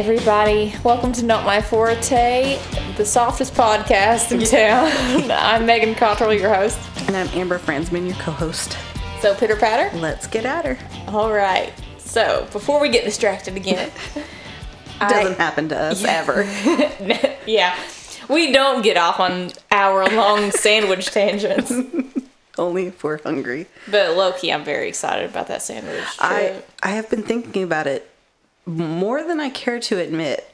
Everybody, welcome to Not My Forte, the softest podcast in town. I'm Megan Cottrell, your host. And I'm Amber Franzman, your co-host. So, pitter patter. Let's get at her. All right. So, before we get distracted again, Doesn't happen to us ever. yeah, we don't get off on hour-long sandwich tangents. Only if we're hungry. But low key, I'm very excited about that sandwich. I. I have been thinking about it more than I care to admit.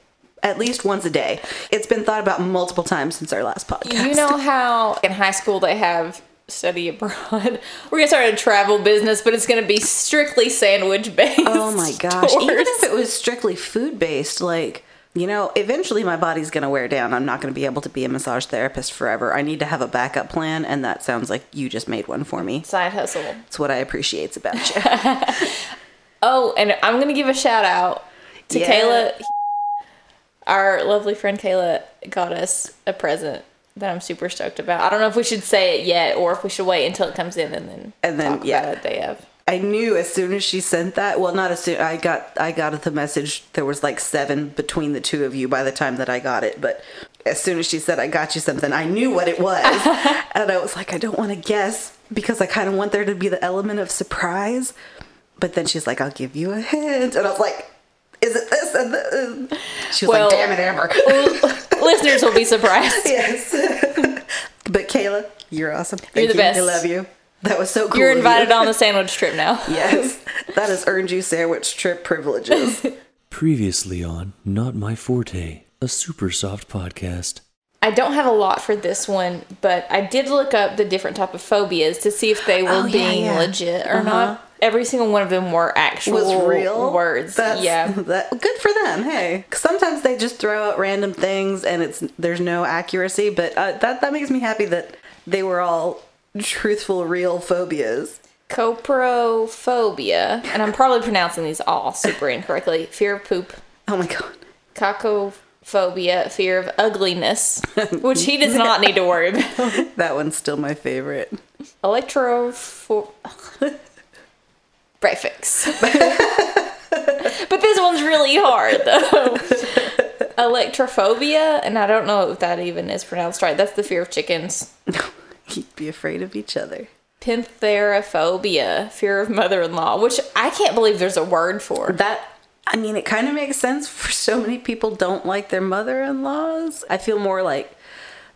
At least once a day. It's been thought about multiple times since our last podcast. You know how in high school they have study abroad? We're gonna start a travel business, but it's gonna be strictly sandwich based. Oh my gosh. Even if it was strictly food based, like, you know, eventually my body's going to wear down. I'm not going to be able to be a massage therapist forever. I need to have a backup plan, and that sounds like you just made one for me. Side hustle. It's what I appreciate about you. Oh, and I'm gonna give a shout out to Yeah. Kayla. Our lovely friend Kayla got us a present that I'm super stoked about. I don't know if we should say it yet or if we should wait until it comes in and then And then, yeah. day of. I knew as soon as she sent that. Well, not as soon. I got I got the message. There was like seven between the two of you by the time that I got it. But as soon as she said I got you something, I knew what it was, and I was like, I don't want to guess because I kind of want there to be the element of surprise. But then she's like, I'll give you a hint, and I was like, Is it this? And the, she was Well- like, Damn it, Amber. Listeners will be surprised. yes. but Kayla, you're awesome. Thank You're the you. best. I love you. That was so cool. You're of you. invited on the sandwich trip now. Yes, that has earned you sandwich trip privileges. Previously on Not My Forte, a super soft podcast. I don't have a lot for this one, but I did look up the different type of phobias to see if they were Oh, yeah, being yeah. legit or uh-huh. not. Every single one of them were actual Was real words. That's, yeah. that good for them. Hey, sometimes they just throw out random things and it's there's no accuracy, but uh, that that makes me happy that they were all truthful, real phobias. Coprophobia, and I'm probably pronouncing these all super incorrectly. Fear of poop. Oh my god. Cacophobia, fear of ugliness, which he does not need to worry about. That one's still my favorite. Electropho... Prefix. but this one's really hard, though. Electrophobia, and I don't know if that even is pronounced right. That's the fear of chickens. You'd be afraid of each other. Pentherophobia, fear of mother-in-law, which I can't believe there's a word for. That I mean, it kind of makes sense for so many people don't like their mother-in-laws. I feel more like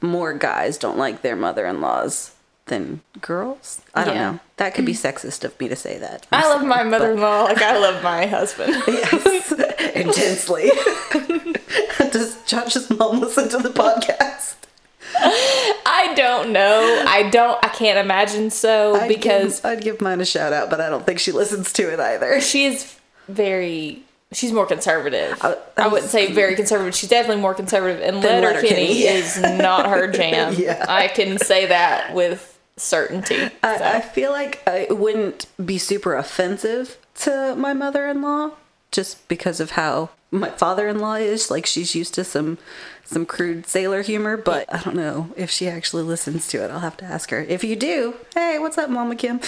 more guys don't like their mother-in-laws than girls. I don't Yeah. know. That could be mm. sexist of me to say that. I love my mother-in-law like I love my husband. yes, intensely. Does Josh's mom listen to the podcast? I don't know. I don't. I can't imagine so I'd because give, I'd give mine a shout out, but I don't think she listens to it either. she is very. She's more conservative. I- I wouldn't say very conservative. She's definitely more conservative. And Letterkenny, yeah. is not her jam. Yeah. I can say that with certainty. I, I feel like it wouldn't be super offensive to my mother-in-law just because of how my father-in-law is. Like she's used to some some crude sailor humor, but I don't know if she actually listens to it. I'll have to ask her. If you do, hey, what's up, Mama Kim?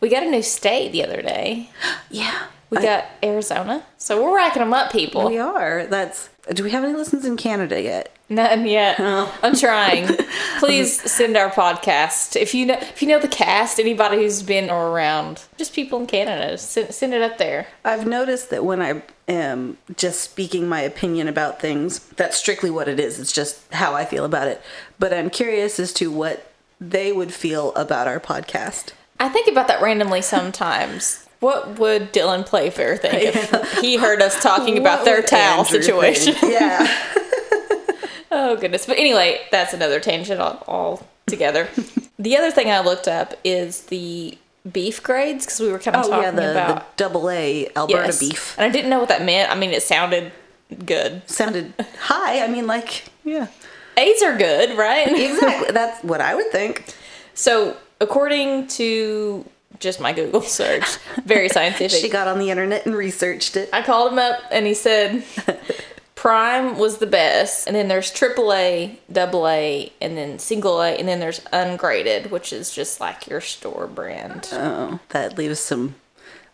We got a new state the other day. yeah, We got Arizona. So we're racking them up, people. we are. That's. Do we have any listens in Canada yet? None yet. Oh. I'm trying. Please send our podcast if you know if you know the cast, anybody who's been or around, just people in Canada, send, send it up there. I've noticed that when I am just speaking my opinion about things, that's strictly what it is. It's just how I feel about it. But I'm curious as to what they would feel about our podcast. I think about that randomly sometimes. What would Dylan Playfair think if he heard us talking about their towel Andrew situation? think? Yeah. Oh goodness. But anyway, that's another tangent all, all together. the other thing I looked up is the beef grades because we were kind of Oh talking yeah, the, the about double A Alberta Yes. beef and I didn't know what that meant. I mean, it sounded good. sounded high. I mean, like yeah, A's are good, right? exactly. That's what I would think. So, according to just my Google search, very scientific. She got on the internet and researched it. I called him up and he said Prime was the best, and then there's AAA, double A, and then single A, and then there's ungraded, which is just like your store brand. Oh, that leaves some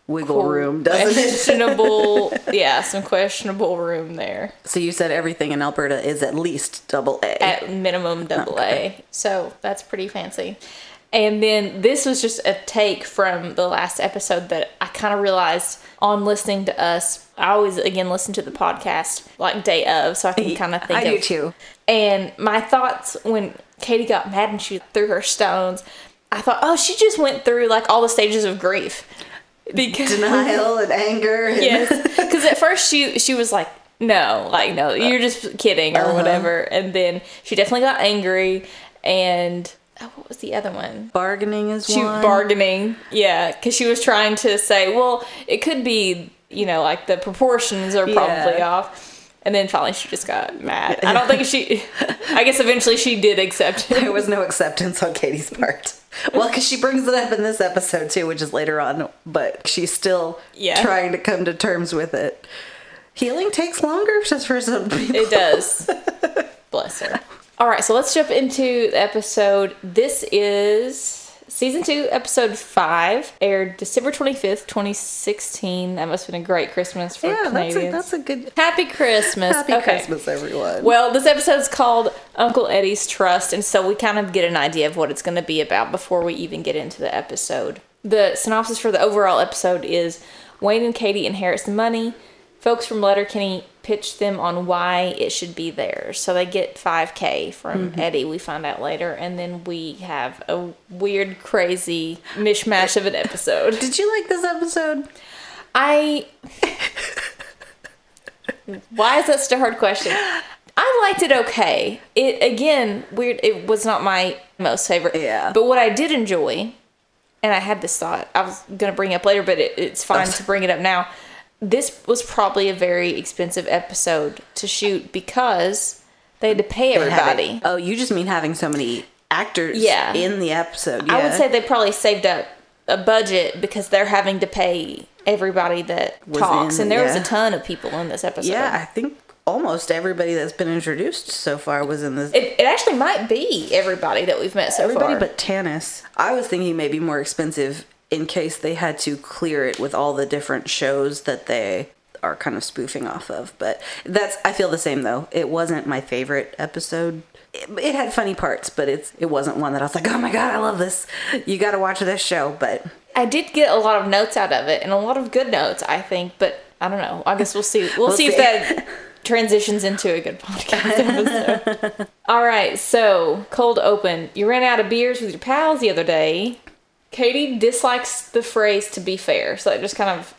wiggle room, doesn't it? questionable. yeah, some questionable room there. So you said everything in Alberta is at least double A. At minimum double A. So that's pretty fancy. And then this was just a take from the last episode that I kind of realized on listening to us. I always again listen to the podcast like day of, so I can kind of think I of do too. And my thoughts when Katie got mad and she threw her stones, I thought, oh, she just went through like all the stages of grief. Because Denial and anger. And yes, because at first she she was like, no, like no, you're uh, just kidding or uh-huh. whatever. And then she definitely got angry. And oh, what was the other one? Bargaining is She one. bargaining, yeah, because she was trying to say, well, it could be, you know, like the proportions are probably Yeah. off. And then finally she just got mad. I don't think she. I guess eventually she did accept it. there was no acceptance on Katie's part. Well, because she brings it up in this episode too, which is later on, but she's still Yeah. trying to come to terms with it. Healing takes longer just for some people. It does. Bless her. All right, so let's jump into the episode. This is season two, episode five, aired December 25th, 2016. That must have been a great Christmas for Yeah, that's a, Canadians. that's a good. Happy Christmas. Happy Okay. Christmas, everyone. Well, this episode's called Uncle Eddie's Trust, and so we kind of get an idea of what it's going to be about before we even get into the episode. The synopsis for the overall episode is Wayne and Katie inherit some money. Folks from Letterkenny pitch them on why it should be theirs. So they get 5K from mm-hmm. Eddie, we find out later, and then we have a weird, crazy mishmash of an episode. Did you like this episode? I. Why is that such a hard question? I liked it okay. It again weird. It was not my most favorite. Yeah. But what I did enjoy, and I had this thought I was gonna bring up later, but it, it's fine oh. to bring it up now. This was probably a very expensive episode to shoot because they had to pay everybody. Oh, you just mean having so many actors Yeah. in the episode. I would say they probably saved up a budget because they're having to pay everybody that Was talks, in, and there was a ton of people in this episode. Yeah, I think almost everybody that's been introduced so far was in this. It, it actually might be everybody that we've met so everybody far. but Tanis. I was thinking maybe more expensive in case they had to clear it with all the different shows that they are kind of spoofing off of. But that's I feel the same though. It wasn't my favorite episode. It, it had funny parts, but it's it wasn't one that I was like, oh my god, I love this. You got to watch this show. But I did get a lot of notes out of it, and a lot of good notes, I think. But I don't know. I guess we'll see. We'll, see, if that transitions into a good podcast episode. All right, so cold open. You ran out of beers with your pals the other day. Katie dislikes the phrase "to be fair," so it just kind of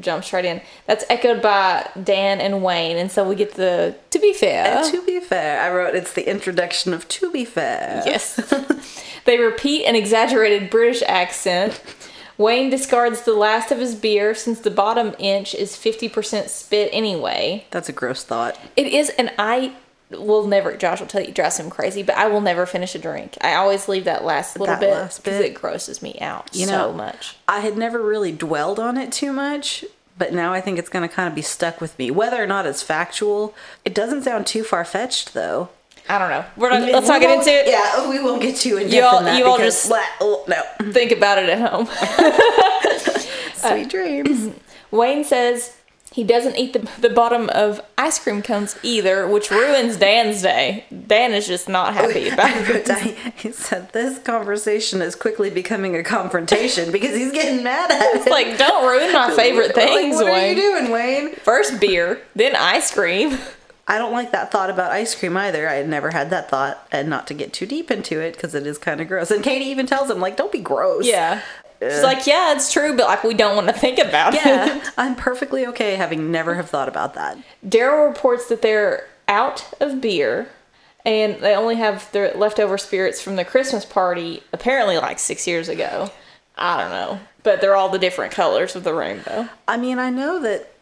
jumps right in. That's echoed by Dan and Wayne, and so we get the "to be fair." to be fair, I wrote it's the introduction of to be fair. Yes. they repeat an exaggerated British accent. Wayne discards the last of his beer since the bottom inch is 50% spit anyway. That's a gross thought. It is, and I will never, Josh will tell you, drives him crazy, but I will never finish a drink. I always leave that last little That bit because it grosses me out You so know, much. I had never really dwelled on it too much, but now I think it's going to kind of be stuck with me. Whether or not it's factual, it doesn't sound too far fetched though. I don't know. We're not, let's not get We into it. Yeah, we won't get too in depth You all- that you all just- Blah, oh, no. Think about it at home. Sweet uh, dreams. Wayne says he doesn't eat the, the bottom of ice cream cones either, which ruins Dan's day. Dan is just not oh, happy about it. he said this conversation is quickly becoming a confrontation because he's getting mad at It's it. like, don't ruin my favorite Like, things, what are you doing, Wayne? First beer, then ice cream. I don't like that thought about ice cream either. I had never had that thought, and not to get too deep into it because it is kind of gross. And Katie even tells him, like, don't be gross. Yeah. She's like, yeah, it's true, but like we don't want to think about it. Yeah, I'm perfectly okay having never have thought about that. Daryl reports that they're out of beer and they only have their leftover spirits from the Christmas party, apparently like six years ago. I don't know. But they're all the different colors of the rainbow. I mean, I know that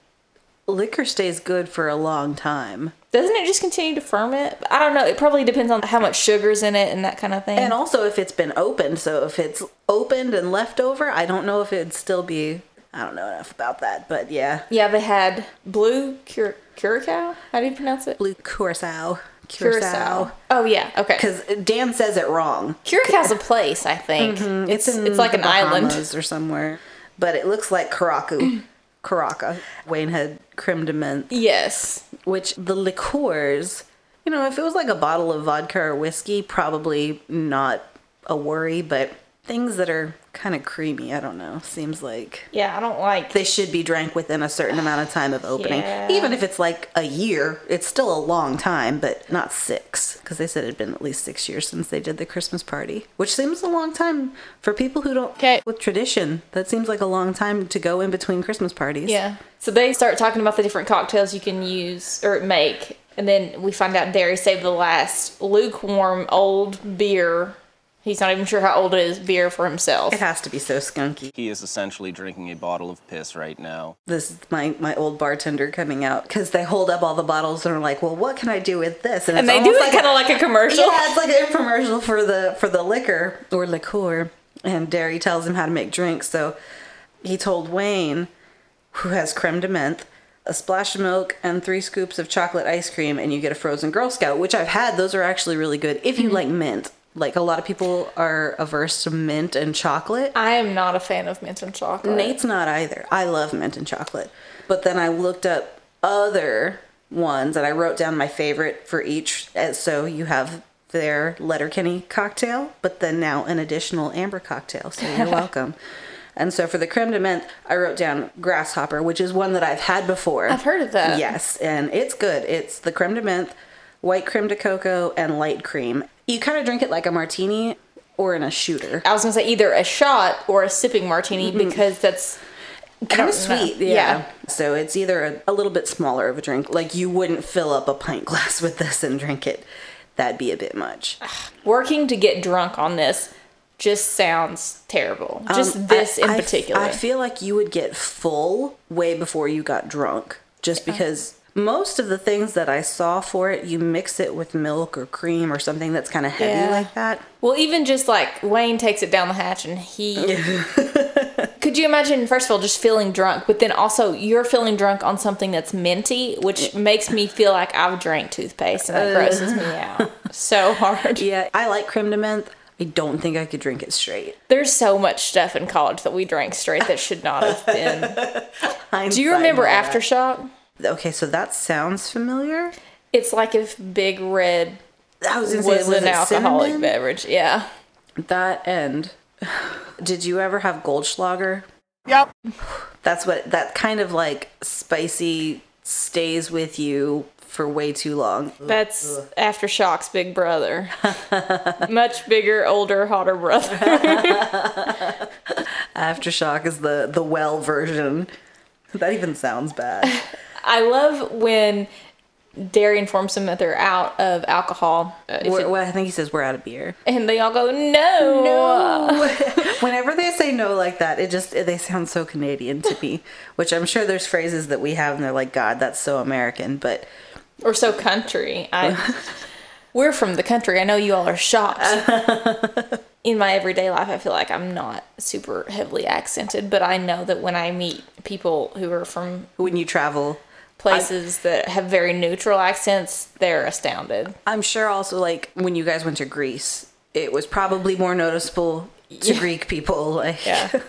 liquor stays good for a long time. Doesn't it just continue to ferment? I don't know. It probably depends on how much sugar's in it and that kind of thing. And also if it's been opened. So if it's opened and left over, I don't know if it'd still be. I don't know enough about that, but yeah. yeah, they had blue cur- curacao. How do you pronounce it? Blue curacao. Curacao. Oh yeah, okay. Because Dan says it wrong. Curacao's a place, I think. Mm-hmm. It's it's, like the an island. Or somewhere. but it looks like Karaku. Caraca. Wayne had creme de menthe, Yes. which the liqueurs, you know, if it was like a bottle of vodka or whiskey, probably not a worry, but things that are kind of creamy, I don't know, seems like Yeah, I don't like. they should be drank within a certain amount of time of opening. Yeah. Even if it's like a year, it's still a long time, but not six, because they said it had been at least six years since they did the Christmas party, which seems a long time for people who don't 'Kay. with tradition. That seems like a long time to go in between Christmas parties. Yeah. So they start talking about the different cocktails you can use or make. And then we find out Derry saved the last lukewarm old beer. He's not even sure how old it is, beer for himself. It has to be so skunky. He is essentially drinking a bottle of piss right now. This is my, my old bartender coming out because they hold up all the bottles and are like, "Well, what can I do with this?" And it's they do it like kind of like a commercial. Yeah, it's like an infomercial for the for the liquor or liqueur. And Derry tells him how to make drinks. So he told Wayne, who has creme de menthe, a splash of milk, and three scoops of chocolate ice cream, and you get a frozen Girl Scout, which I've had. Those are actually really good if you mm-hmm. like mint. Like a lot of people are averse to mint and chocolate. I am not a fan of mint and chocolate. Nate's not either. I love mint and chocolate. But then I looked up other ones and I wrote down my favorite for each. Uh, so you have their Letterkenny cocktail, but then now an additional amber cocktail. So you're welcome. And so for the creme de menthe, I wrote down grasshopper, which is one that I've had before. I've heard of that. Yes, and it's good. It's the creme de menthe, white creme de cocoa, and light cream. You kind of drink it like a martini or in a shooter. I was gonna say either a shot or a sipping martini because that's kind of sweet yeah. so it's either a, a little bit smaller of a drink like you wouldn't fill up a pint glass with this and drink it that'd be a bit much working to get drunk on this just sounds terrible. Just Um, this I- in I f- particular. I feel like you would get full way before you got drunk just because most of the things that I saw for it, you mix it with milk or cream or something that's kind of heavy Yeah. like that. Well, even just like Wayne takes it down the hatch and he. Could you imagine, first of all, just feeling drunk, but then also you're feeling drunk on something that's minty, which makes me feel like I've drank toothpaste and that grosses me out so hard. Yeah, I like creme de menthe. I don't think I could drink it straight. There's so much stuff in college that we drank straight that should not have been. Do you remember. Aftershock? Okay, so that sounds familiar. It's like if Big Red I was was, gonna say, was an alcoholic cinnamon? beverage. Yeah. That end. Did you ever have Goldschlager? Yep. That's what that kind of like spicy stays with you for way too long. That's Aftershock's big brother. Much bigger, older, hotter brother. Aftershock is the the well version. That even sounds bad. I love when Derry informs them that they're out of alcohol. uh, it- well, I think he says we're out of beer. and they all go, no. Whenever they say no like that, it just they sound so Canadian to me. Which I'm sure there's phrases that we have and they're like, God, that's so American. But Or so country. I, we're from the country. I know you all are shocked. In my everyday life, I feel like I'm not super heavily accented, but I know that when I meet people who are from when you travel, places that have very neutral accents, they're astounded. I'm sure also like when you guys went to Greece, it was probably more noticeable to Greek people. Like, Yeah.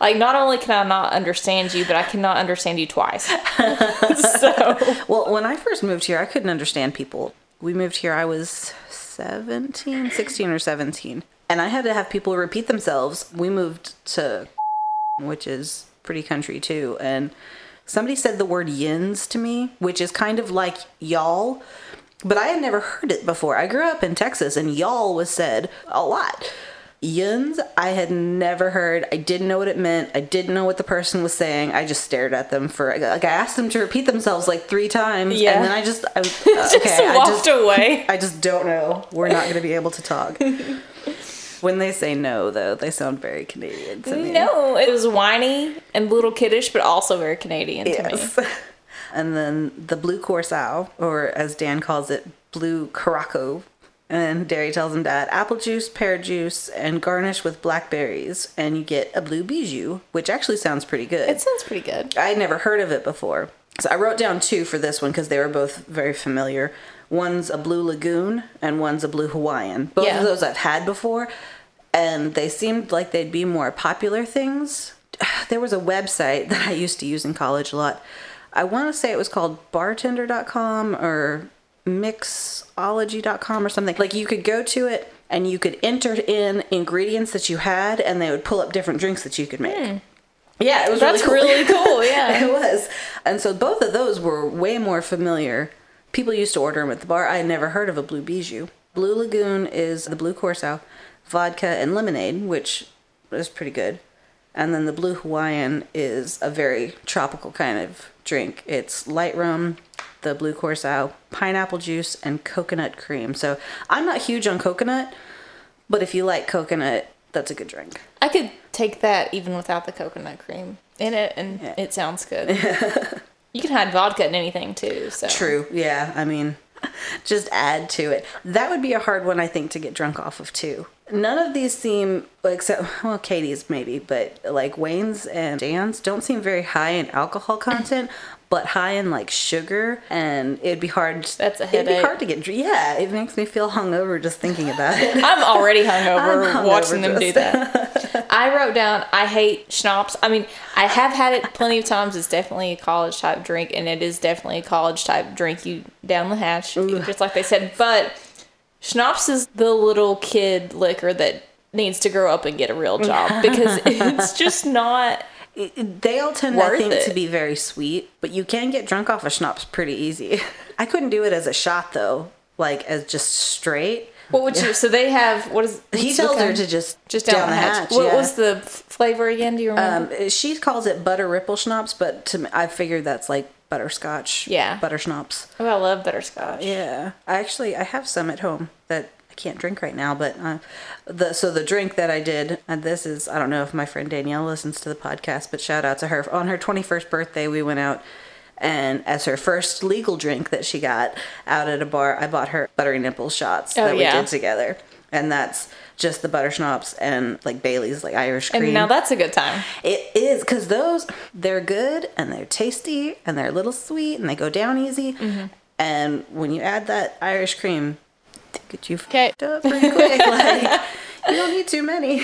Like not only can I not understand you, but I cannot understand you twice. so Well, when I first moved here, I couldn't understand people. We moved here, I was 17, 16 or 17. And I had to have people repeat themselves. We moved to, which is pretty country too. And somebody said the word yins to me, which is kind of like y'all. But I had never heard it before. I grew up in Texas and y'all was said a lot. Yins, I had never heard. I didn't know what it meant. I didn't know what the person was saying. I just stared at them for like I asked them to repeat themselves like three times, Yeah. and then I just I, uh, just okay, I walked just away. I just don't know. We're not going to be able to talk. when they say no, though, they sound very Canadian to me. No, it was whiny and a little kiddish, but also very Canadian to Yes. me. and then the blue Curacao, or as Dan calls it, blue Caraco. And Derry tells him that apple juice, pear juice, and garnish with blackberries, and you get a blue bijou, which actually sounds pretty good. It sounds pretty good. I had never heard of it before. So I wrote down two for this one because they were both very familiar. One's a Blue Lagoon and one's a Blue Hawaiian. Both Yeah. of those I've had before, and they seemed like they'd be more popular things. there was a website that I used to use in college a lot. I want to say it was called bartender.com or mixology.com or something. Like you could go to it and you could enter in ingredients that you had and they would pull up different drinks that you could make. Yeah, it was Hmm. That's really really cool, yeah. it was. And so both of those were way more familiar. People used to order them at the bar. I had never heard of a Blue Bijou. Blue Lagoon is the Blue Curacao, vodka, and lemonade, which is pretty good. And then the Blue Hawaiian is a very tropical kind of drink. It's light rum, the Blue Curacao, pineapple juice, and coconut cream. So I'm not huge on coconut, but if you like coconut, that's a good drink. I could take that even without the coconut cream in it, and Yeah. it sounds good. you can hide vodka in anything too. So True. Yeah. I mean, just add to it. That would be a hard one, I think, to get drunk off of too. None of these seem, except well, Katie's maybe, but like Wayne's and Dan's don't seem very high in alcohol content, but high in like sugar, and it'd be hard. That's a headache. It'd be hard to get. Yeah, it makes me feel hungover just thinking about it. I'm already hungover, I'm hungover watching them do that. I wrote down I hate schnapps. I mean, I have had it plenty of times. It's definitely a college type drink, and it is definitely a college type drink. You down the hatch, just like they said. But schnapps is the little kid liquor that needs to grow up and get a real job because it's just not. They all tend, I think, it. to be very sweet, but you can get drunk off of schnapps pretty easy. I couldn't do it as a shot though, like as just straight. What would you? So they have what is? He tells her to just just down, the hatch. What yeah. was the flavor again? Do you remember? Um, she calls it butter ripple schnapps, but to me, I figured that's like butterscotch. Yeah. butter schnapps. oh, I love butterscotch. Yeah, I actually I have some at home that I can't drink right now, but uh, the so the drink that I did, and this is I don't know if my friend Danielle listens to the podcast, but shout out to her on her twenty first birthday. We went out. And as her first legal drink that she got out at a bar, I bought her buttery nipple shots Oh, that we yeah. did together. And that's just the butter schnapps and like Bailey's, like Irish cream. And now that's a good time. It is because those they're good and they're tasty and they're a little sweet and they go down easy. Mm-hmm. And when you add that Irish cream, get you Okay. up pretty quick. like you don't need too many.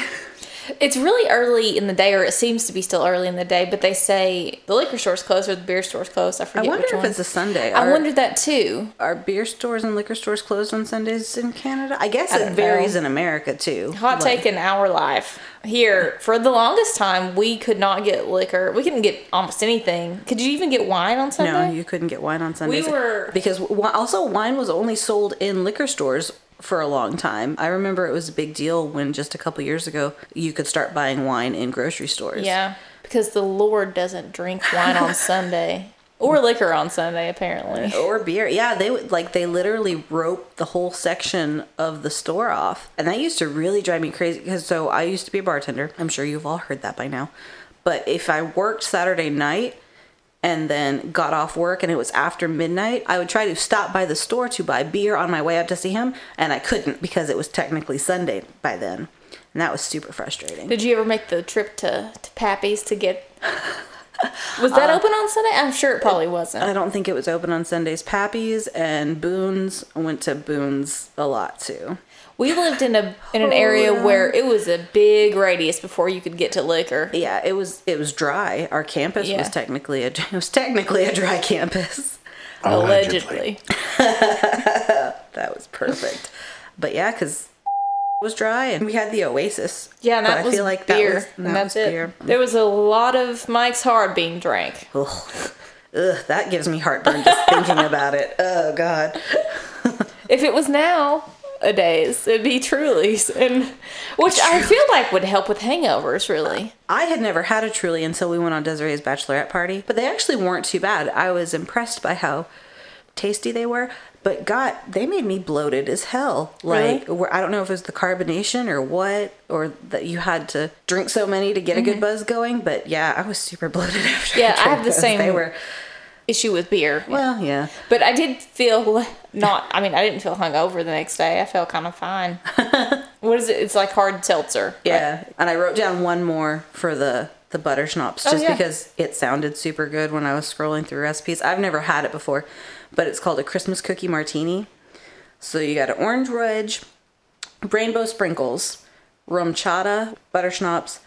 It's really early in the day, or it seems to be still early in the day, but they say the liquor store's closed or the beer store's closed. I forget. I wonder if one. it's a Sunday. I Are- wondered that too. Are beer stores and liquor stores closed on Sundays in Canada? I guess I it varies know. in America too. Hot Like- take in our life. Here, for the longest time, we could not get liquor. We couldn't get almost anything. Could you even get wine on Sunday? No, you couldn't get wine on Sundays. We were- because also wine was only sold in liquor stores for a long time. I remember it was a big deal when just a couple years ago you could start buying wine in grocery stores. Yeah, because the Lord doesn't drink wine on Sunday or liquor on Sunday, apparently. Or beer. Yeah, they would like they literally rope the whole section of the store off. And that used to really drive me crazy because so I used to be a bartender. I'm sure you've all heard that by now. But if I worked Saturday night and then got off work and it was after midnight, I would try to stop by the store to buy beer on my way up to see him, and I couldn't because it was technically Sunday by then. And that was super frustrating. Did you ever make the trip to, to Pappy's to get. Was that uh, open on Sunday? I'm sure it probably wasn't. I don't think it was open on Sundays. Pappy's and Boone's I went to Boone's a lot too. We lived in a in an oh, area where it was a big radius before you could get to liquor. Yeah, it was it was dry. Our campus Yeah. was technically a it was technically a dry campus. Allegedly. That was perfect. but yeah, because it was dry and we had the Oasis. Yeah, that I was feel like beer. that was, and that's was it. beer. There was a lot of Mike's Hard being drank. Ugh, ugh, that gives me heartburn just thinking about it. Oh God. If it was now a days, it'd be Truly's, and which I feel like would help with hangovers. Really, I had never had a Truly until we went on Desiree's bachelorette party, but they actually weren't too bad. I was impressed by how tasty they were, but God, they made me bloated as hell. Like, where I don't know if it was the carbonation or what, or that you had to drink so many to get a good buzz going, but yeah, I was super bloated after. Mm-hmm. Yeah, I drank have the those. same- They were issue with beer. well, yeah. But I did feel not. I mean, I didn't feel hungover the next day. I felt kind of fine. what is it? It's like hard seltzer. Yeah, and I wrote down one more for the the butter schnapps Oh, just yeah. because it sounded super good when I was scrolling through recipes. I've never had it before, but it's called a Christmas cookie martini. So you got an orange wedge, rainbow sprinkles, RumChata, butter schnapps,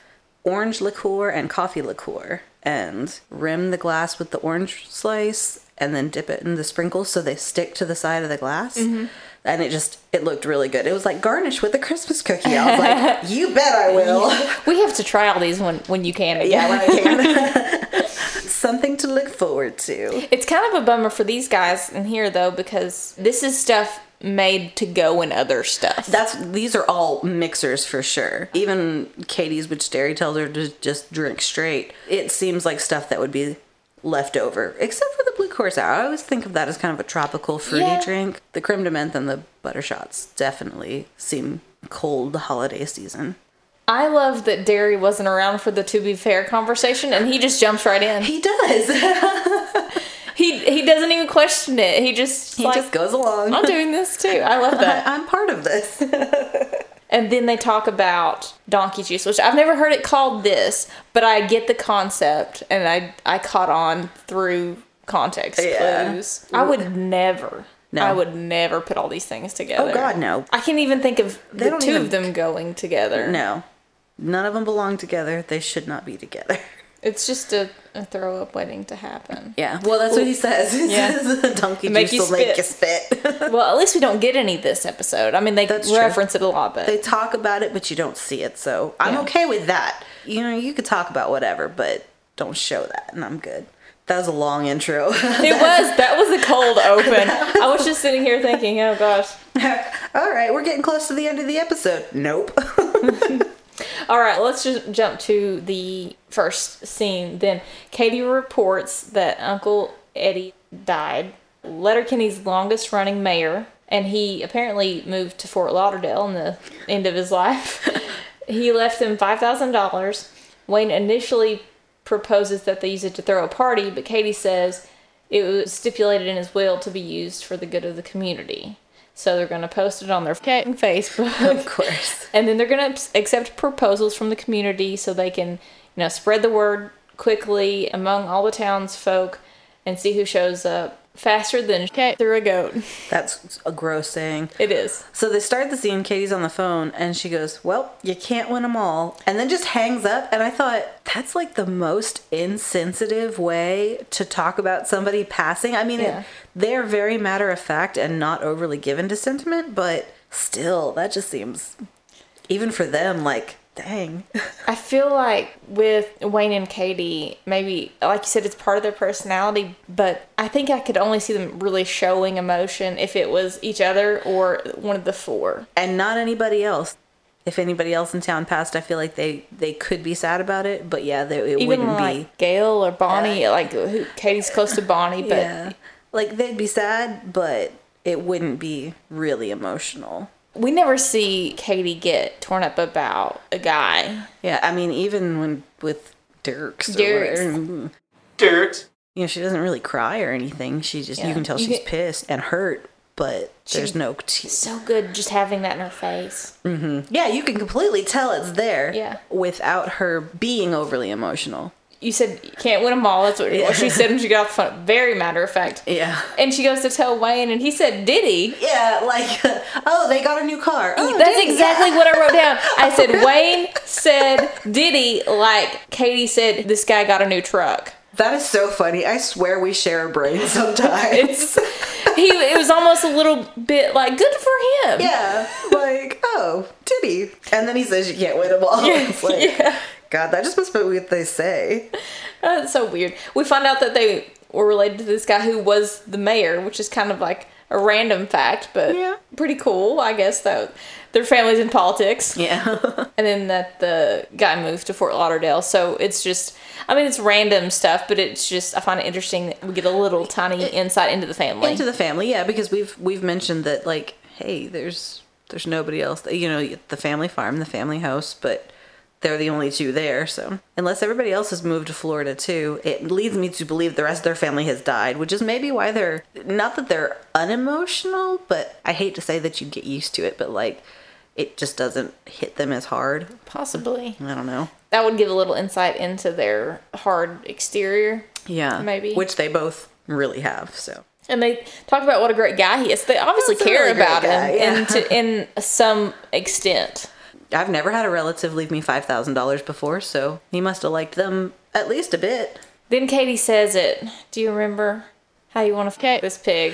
orange liqueur and coffee liqueur and rim the glass with the orange slice and then dip it in the sprinkles so they stick to the side of the glass. Mm-hmm. And it just it looked really good. It was like garnish with a Christmas cookie. I was like, you bet I will. We have to try all these when when you can. Again. yeah, when I can. Something to look forward to. It's kind of a bummer for these guys in here though because this is stuff made to go in other stuff. That's these are all mixers for sure. Even Katie's, which Derry tells her to just drink straight, it seems like stuff that would be left over, except for the blue curacao. I always think of that as kind of a tropical fruity Yeah. drink. The creme de menthe and the butter shots definitely seem cold holiday season. I love that Derry wasn't around for the to be fair conversation and he just jumps right in. He does. He doesn't even question it. He just he like, just goes along. I'm doing this too. I love that. I'm part of this. And then they talk about donkey juice, which I've never heard it called this, but I get the concept and I I caught on through context Yeah. clues. I would never. No. I would never put all these things oh, together. Oh God, no. I can't even think of They the two even- of them going together. No. None of them belong together. They should not be together. It's just a, a throw up waiting to happen. Yeah. Well, that's what he says. He Yeah. says donkey Make juice will make you spit. Well, at least we don't get any this episode. I mean, they That's true. reference it a lot, but they talk about it, but you don't see it. So I'm Yeah. okay with that. You know, you could talk about whatever, but don't show that, and I'm good. That was a long intro. it was that was a cold open. I was just sitting here thinking, oh gosh. All right, we're getting close to the end of the episode. Nope. All right, let's just jump to the first scene. Then Katie reports that Uncle Eddie died. Letterkenny's longest running mayor, and he apparently moved to Fort Lauderdale in the end of his life. he left them $5,000. Wayne initially proposes that they use it to throw a party, but Katie says it was stipulated in his will to be used for the good of the community. So they're going to post it on their Facebook. of course. And then they're going to accept proposals from the community so they can, you know, spread the word quickly among all the townsfolk and see who shows up faster than cat through a goat. That's a gross saying. It is. So they start the scene. Katie's on the phone, and she goes, "Well, you can't win them all," and then just hangs up. And I thought that's like the most insensitive way to talk about somebody passing. I mean, Yeah. it, they're very matter of fact and not overly given to sentiment, but still, that just seems, even for them, like, dang. I feel like with Wayne and Katie, maybe, like you said, it's part of their personality, but I think I could only see them really showing emotion if it was each other or one of the four. and not anybody else. If anybody else in town passed, I feel like they they could be sad about it, but yeah, they, it Even wouldn't like be. Gail or Bonnie, like who, Katie's close to Bonnie, but yeah, like they'd be sad, but it wouldn't be really emotional. We never see Katie get torn up about a guy. Yeah, I mean, even when with Dirks, or Dirks. whatever, mm-hmm. Dirt. you know, she doesn't really cry or anything. She just Yeah. you can tell You she's get- pissed and hurt, but there's no. T- So good just having that in her face. Mm-hmm. yeah, you can completely tell it's there. Yeah. without her being overly emotional. You said you can't win them all. That's what, what she said when she got off the phone. Very matter of fact. Yeah. And she goes to tell Wayne, and he said, "Did he?" Yeah, like, oh, they got a new car. Oh, That's exactly yeah. what I wrote down. I said oh, Wayne said Diddy like Katie said this guy got a new truck. That is so funny. I swear we share a brain sometimes. He it was almost a little bit like good for him. yeah, like, oh, did he? And then he says you can't win them all. It's like, yeah. God, that just must be what they say. That's so weird. We find out that they were related to this guy who was the mayor, which is kind of like a random fact, but Yeah. pretty cool, I guess. Though their family's in politics, Yeah. and then that the guy moved to Fort Lauderdale. So it's just, I mean, it's random stuff, but it's just I find it interesting that we get a little tiny insight into the family. Into the family, yeah, because we've we've mentioned that like, hey, there's there's nobody else. You know, the family farm, the family house, but they're the only two there. So unless everybody else has moved to Florida too, it leads me to believe the rest of their family has died, which is maybe why they're not that they're unemotional, but I hate to say that you get used to it, but like it just doesn't hit them as hard. Possibly I don't know. that would give a little insight into their hard exterior. Yeah, Maybe. which they both really have. So And they talk about what a great guy he is. They obviously That's care really about guy, him yeah. and to, in some extent. I've never had a relative leave me $5,000 before, so he must have liked them at least a bit. Then Katie says it. Do you remember how you want to f this pig?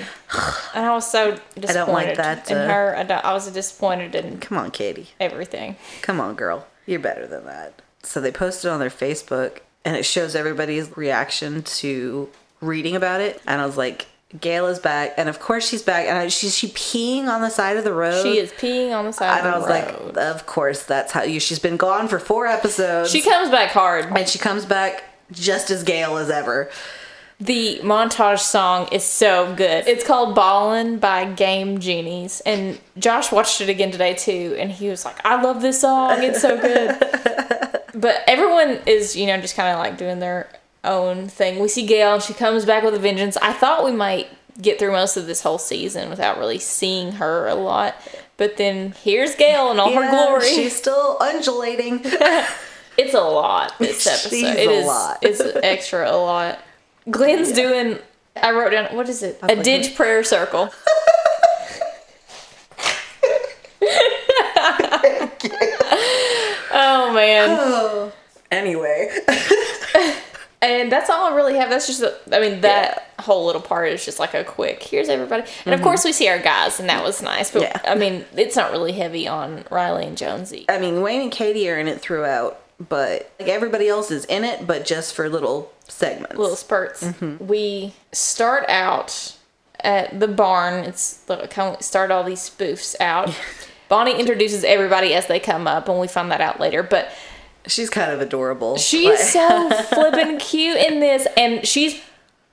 And I was so disappointed I don't like that, in uh, her. I, don't- I was disappointed in Come on, Katie. everything. Come on, girl. You're better than that. So they posted on their Facebook and it shows everybody's reaction to reading about it. And I was like, Gail is back. And of course she's back. And I, she's she peeing on the side of the road. She is peeing on the side of the road. And I was like, of course, that's how you. She's been gone for four episodes. she comes back hard. and she comes back just as Gail as ever. The montage song is so good. It's called Ballin' by Game Genies. And Josh watched it again today too. And he was like, I love this song. It's so good. but everyone is, you know, just kind of like doing their own thing. We see Gail and she comes back with a vengeance. I thought we might get through most of this whole season without really seeing her a lot. But then here's Gail in all her glory. She's still undulating. It's a lot this episode. She's It a is. lot. It's extra a lot. Glen's doing. I wrote down. What is it? A like ditch prayer circle. oh man! Oh. anyway. And that's all I really have. That's just. A, I mean, that whole little part is just like a quick. Here's everybody, and of course we see our guys, and that was nice. But Mm-hmm. Yeah. I mean, it's not really heavy on Reilly and Jonesy. I mean, Wayne and Katie are in it throughout, but like everybody else is in it, but just for little segments. little spurts. Mm-hmm. We start out at the barn. It's kind of start all these spoofs out. Bonnie introduces everybody as they come up, and we find that out later. But She's kind of adorable. she's so flippin' cute in this, and she's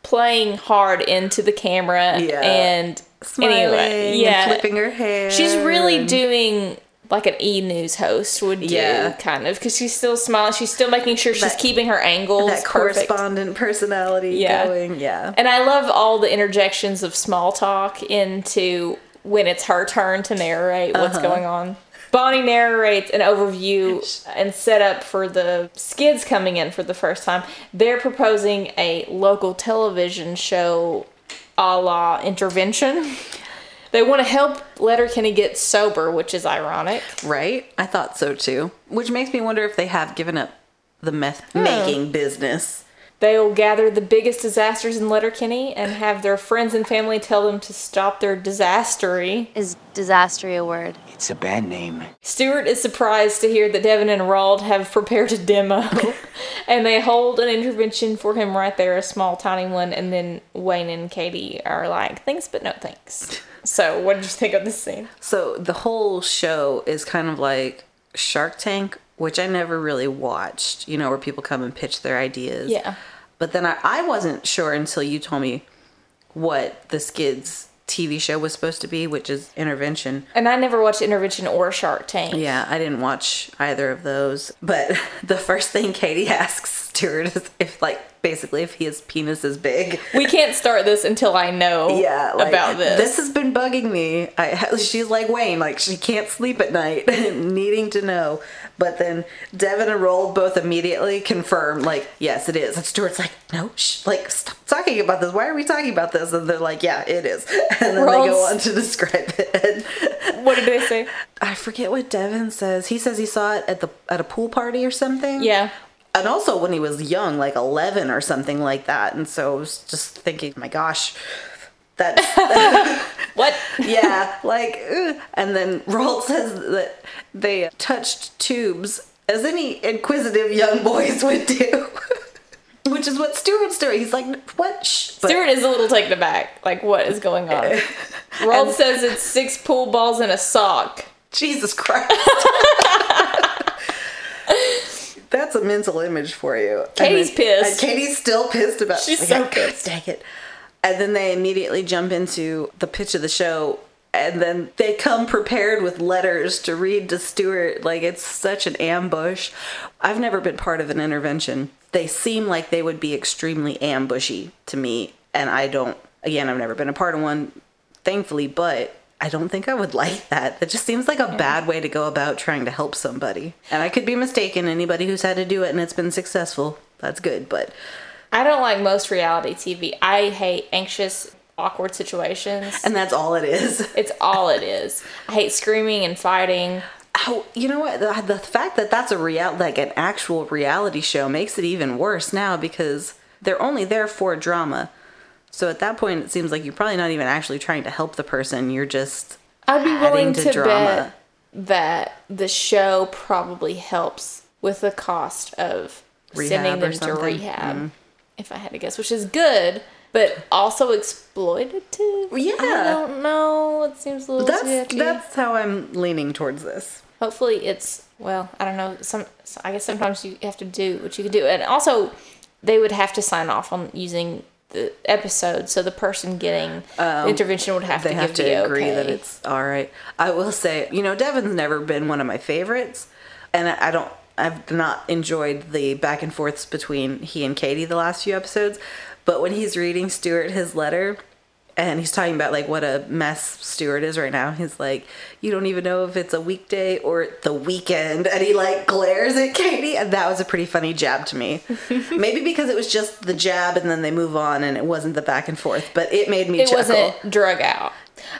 playing hard into the camera. Yeah. And smiling, anyway, yeah, and flipping her hair. she's really and- doing. Like an E News host would do, Yeah. kind of, because she's still smiling. She's still making sure she's That- keeping her angles that perfect. correspondent personality Yeah. going. Yeah. And I love all the interjections of small talk into when it's her turn to narrate what's Uh-huh. going on. Bonnie narrates an overview and setup for the skids coming in for the first time. They're proposing a local television show a la intervention. They want to help Letterkenny get sober, which is ironic. Right? I thought so too. Which makes me wonder if they have given up the meth Hmm. making business. They'll gather the biggest disasters in Letterkenny and have their friends and family tell them to stop their disastery. Is disastery a word? It's a bad name. Stewart is surprised to hear that Devin and Roald have prepared a demo, and they hold an intervention for him right there, a small, tiny one. And then Wayne and Katie are like, "Thanks, but no thanks." So, what did you think of this scene? So the whole show is kind of like Shark Tank, which I never really watched, you know, where people come and pitch their ideas. Yeah. But then I, I wasn't sure until you told me what the Skids TV show was supposed to be, which is intervention. And I never watched Intervention or Shark Tank. Yeah, I didn't watch either of those. But the first thing Katie asks Stewart is if, like, basically if his penis is big. We can't start this until I know Yeah, like, about this. This has been bugging me. I, she's like Wayne, like she can't sleep at night, needing to know. But then Devin and Roald both immediately confirm, like, yes, it is. And Stewart's like, no, shh, like, stop talking about this. Why are we talking about this? And they're like, yeah, it is. And then they go on to describe it. What did they say? I forget what Devin says. He says he saw it at the at a pool party or something. Yeah. And also when he was young, like 11 or something like that. And so I was just thinking, my gosh, that What? yeah, like, ugh. and then Roald says that they touched tubes as any inquisitive young boys would do, which is what Stewart's doing. He's like, what? Shh. But- Stewart is a little taken aback. Like, what is going on? Roald says it's six pool balls and a sock. Jesus Christ. That's a mental image for you. Katie's And then- pissed. And Katie's still pissed about She's like, so "God pissed." Dang it. And then they immediately jump into the pitch of the show. And then they come prepared with letters to read to Stewart. Like it's such an ambush. I've never been part of an intervention. They seem like they would be extremely ambushy to me. And I don't, again, I've never been a part of one, thankfully, but I don't think I would like that. That just seems like a bad way to go about trying to help somebody. And I could be mistaken. Anybody who's had to do it and it's been successful, that's good. But I don't like most reality TV. I hate anxious, awkward situations. and that's all it is. It's all it is. I hate screaming and fighting. Oh, you know what? The, the fact that that's a real, like an actual reality show, makes it even worse now because they're only there for drama. So at that point, it seems like you're probably not even actually trying to help the person. You're just I'd be adding willing to to drama. bet that the show probably helps with the cost of Rehab sending them to something? Mm. rehab, if I had to guess, which is good, but also exploitative. Yeah. I don't know. It seems a little That's sketchy. that's how I'm leaning towards this. Hopefully, it's well. I don't know. Some I guess sometimes you have to do what you can do, and also they would have to sign off on using episode, so the person getting the um, intervention would have to have give to the agree okay. that it's all right. I will say, you know, Devin's never been one of my favorites, and I I don't. I've not enjoyed the back and forths between he and Katie the last few episodes, but when he's reading Stewart his letter, and he's talking about like what a mess Stewart is right now. He's like, you don't even know if it's a weekday or the weekend, and he like glares at Katie, and that was a pretty funny jab to me. Maybe because it was just the jab, and then they move on, and it wasn't the back and forth, but it made me it chuckle. wasn't drug out.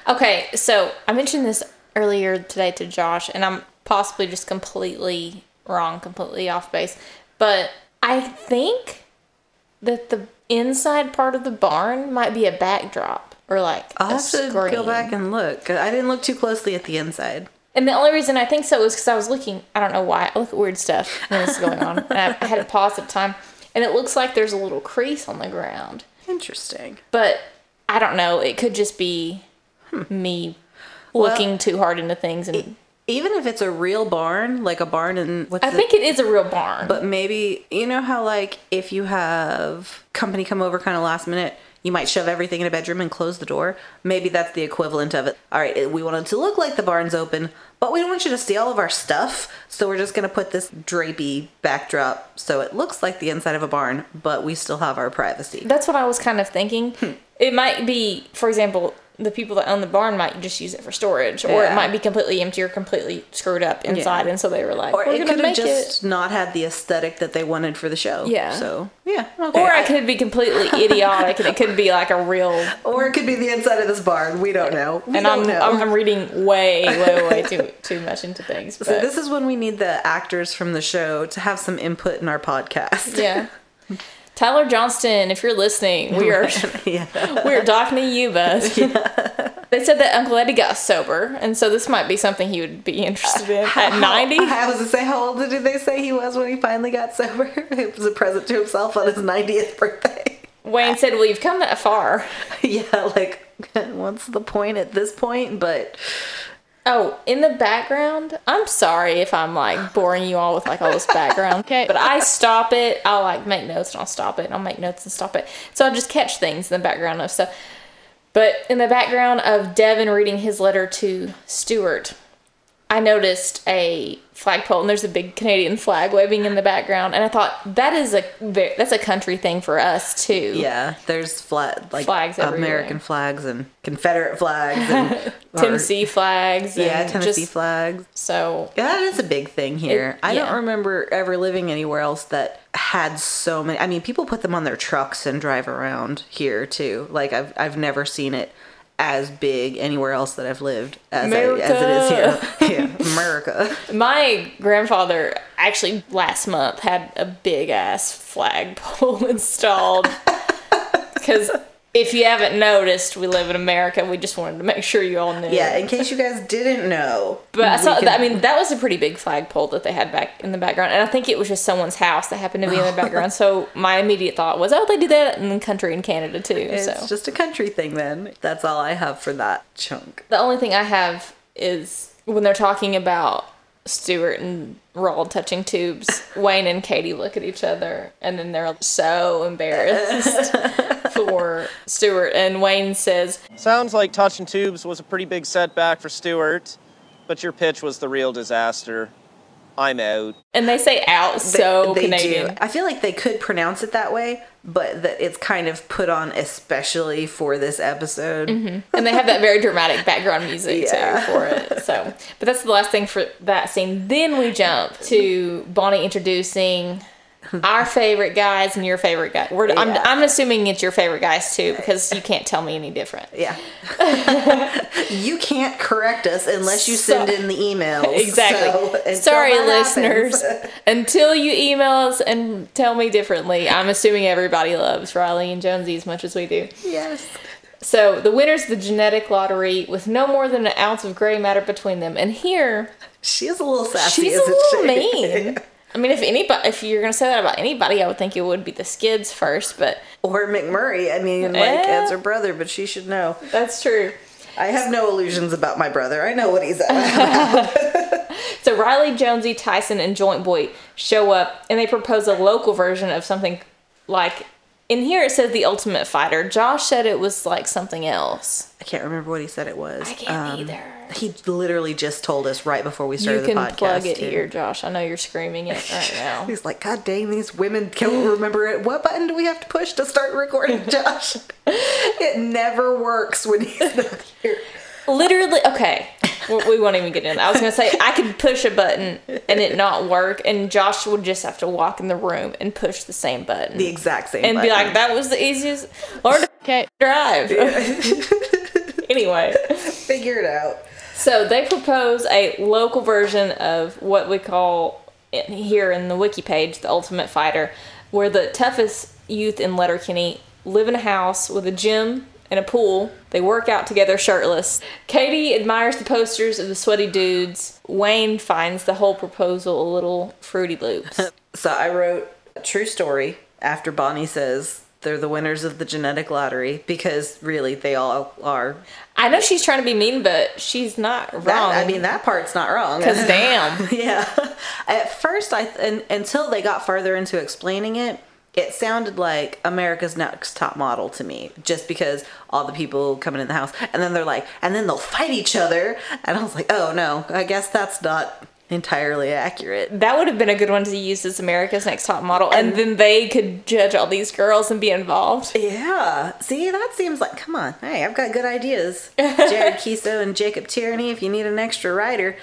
Okay, so I mentioned this earlier today to Josh, and I'm possibly just completely wrong, completely off base, but I think that the inside part of the barn might be a backdrop or like I'll have to go back and look. I didn't look too closely at the inside. And the only reason I think so is because I was looking. I don't know why. I look at weird stuff when this is going on, and I, I had a pause at the time, and it looks like there's a little crease on the ground. Interesting. but I don't know. It could just be hmm. me looking too hard into things, and Even if it's a real barn, like a barn in what's I the- think it is a real barn. but maybe you know how like if you have company come over kind of last minute, you might shove everything in a bedroom and close the door. Maybe that's the equivalent of it. All right, we want it to look like the barn's open, but we don't want you to see all of our stuff, so we're just gonna put this drapey backdrop so it looks like the inside of a barn, but we still have our privacy. That's what I was kind of thinking. Hmm. It might be, for example, the people that own the barn might just use it for storage, or it might be completely empty or completely screwed up inside, and so they were like, Or "We're it could have just it." not had the aesthetic that they wanted for the show. Yeah. So yeah. Okay. Or I could be completely idiotic, and it could be like a real. Or it could be the inside of this barn. We don't know. We And don't I'm, know. I'm I'm reading way way way too too much into things. But so this is when we need the actors from the show to have some input in our podcast. yeah. Tyler Johnston, if you're listening, we are yeah. we are talking to you, bud. They said that Uncle Eddie got sober, and so this might be something he would be interested in at 90. I was to say, how old did they say he was when he finally got sober? It was a present to himself on his 90th birthday. Wayne said, "Well, you've come that far." yeah, like, what's the point at this point? But Oh, in the background, I'm sorry if I'm like boring you all with like all this background. Okay, but I stop it. I'll like make notes and I'll stop it. And I'll make notes and stop it. So I just catch things in the background of stuff. But in the background of Devin reading his letter to Stewart, I noticed a flagpole and there's a big Canadian flag waving in the background, and I thought that is a that's a country thing for us too. yeah, there's flat like Flags everywhere. American flags and Confederate flags and or- Tennessee flags. yeah, and Tennessee just- flags. So Yeah, that is a big thing here. It- I yeah. don't remember ever living anywhere else that had so many. I mean, people put them on their trucks and drive around here too. Like I've I've never seen it as big anywhere else that I've lived as, I, as it is here. yeah, America. My grandfather actually last month had a big ass flagpole installed because if you haven't noticed, we live in America. We just wanted to make sure you all knew. Yeah, in case you guys didn't know. But I saw. can- I mean, that was a pretty big flagpole that they had back in the background, and I think it was just someone's house that happened to be in the background. So my immediate thought was, oh, they do that in the country in Canada too. So it's so just a country thing then. That's all I have for that chunk. the only thing I have is when they're talking about Stewart and Roald touching tubes, Wayne and Katie look at each other and then they're so embarrassed for Stewart. And Wayne says, Sounds like touching tubes was a pretty big setback for Stewart, but your pitch was the real disaster. I'm out. and they say out so They Canadian. do. I feel like they could pronounce it that way, but that it's kind of put on especially for this episode. Mm-hmm. And they have that very dramatic background music Yeah. too for it. So, but that's the last thing for that scene. Then we jump to Bonnie introducing our favorite guys and your favorite guy. We're, I'm, I'm assuming it's your favorite guys too because you can't tell me any different. Yeah. you can't correct us unless you So- send in the emails. Exactly. So, Sorry, listeners. Until you email us and tell me differently, I'm assuming everybody loves Reilly and Jonesy as much as we do. yes. So the winner's the genetic lottery with no more than an ounce of gray matter between them. And here, She is a little sassy. she's a little she? mean. I mean, if anybody, if you're gonna say that about anybody, I would think it would be the Skids first. But or McMurray. I mean, like, Yeah. as her brother, but she should know. that's true. I have no illusions about my brother. I know what he's at. So Reilly, Jonesy, Tyson, and Joint Boy show up, and they propose a local version of something like. In here it says the Ultimate Fighter. Josh said it was like something else. I can't remember what he said it was. I can't Um, either. He literally just told us right before we You started can the podcast. plug it too. here, Josh. I know you're screaming it right now. He's like, God dang, these women can't remember it. What button do we have to push to start recording, Josh? it never works when he's not here. Literally, okay. We won't even get into that. I was gonna say I could push a button and it not work, and Josh would just have to walk in the room and push the same button The exact same and be like, "That was the easiest." To Okay. drive. anyway, Figure it out. So they propose a local version of what we call here in the wiki page the Ultimate Fighter, where the toughest youth in Letterkenny live in a house with a gym and a pool. They work out together shirtless. Katie admires the posters of the sweaty dudes. Wayne finds the whole proposal a little fruity loops. So I wrote a true story after Bonnie says they're the winners of the genetic lottery because really they all are. I know she's trying to be mean, but she's not wrong. That, I mean, that part's not wrong. because damn. yeah. At first, I and, until they got further into explaining it, it sounded like America's Next Top Model to me, just because all the people coming in the house, and then they're like, and then they'll fight each other, and I was like, oh no, I guess that's not entirely accurate. That would have been a good one to use as America's Next Top Model, and then they could judge all these girls and be involved. Yeah. See, that seems like, come on. Hey, I've got good ideas. Jared Keeso and Jacob Tierney, if you need an extra writer.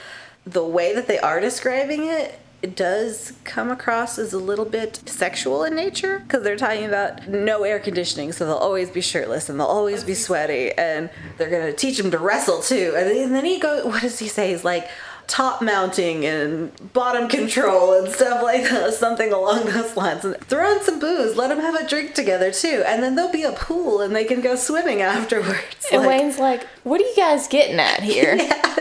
The way that they are describing it, it does come across as a little bit sexual in nature because they're talking about no air conditioning, so they'll always be shirtless and they'll always be sweaty, and they're gonna teach them to wrestle too. And then- and then he goes, what does he say? He's like, top mounting and bottom control and stuff like that, something along those lines. And throw in some booze, let them have a drink together too, and then there'll be a pool and they can go swimming afterwards. And Like, Wayne's like, "What are you guys getting at here?"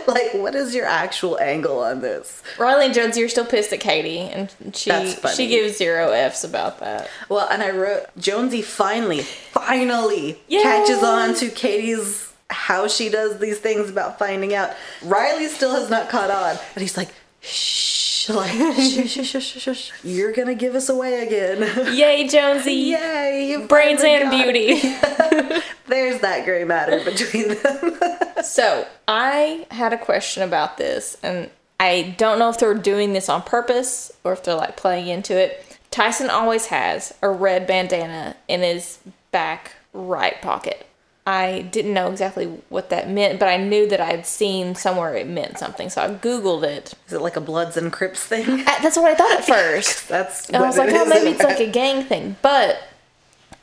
like, what is your actual angle on this? Reilly and Jones, you're still pissed at Katie, and she she gives zero f's about that. Well, and I wrote Jonesy finally, finally Yay! catches on to Katie's how she does these things about finding out. Reilly still has not caught on, and he's like, shh, like, shh, shh, shh, shh, shh, shh. you're gonna give us away again. Yay, Jonesy! Yay, Brains and beauty. There's that gray matter between them. so I had a question about this, and I don't know if they're doing this on purpose or if they're like playing into it. Tyson always has a red bandana in his back right pocket. I didn't know exactly what that meant, but I knew that I'd seen somewhere it meant something, so I googled it. Is it like a Bloods and Crips thing? Uh, That's what I thought at first. That's And I was like, oh, maybe it's like a gang thing. But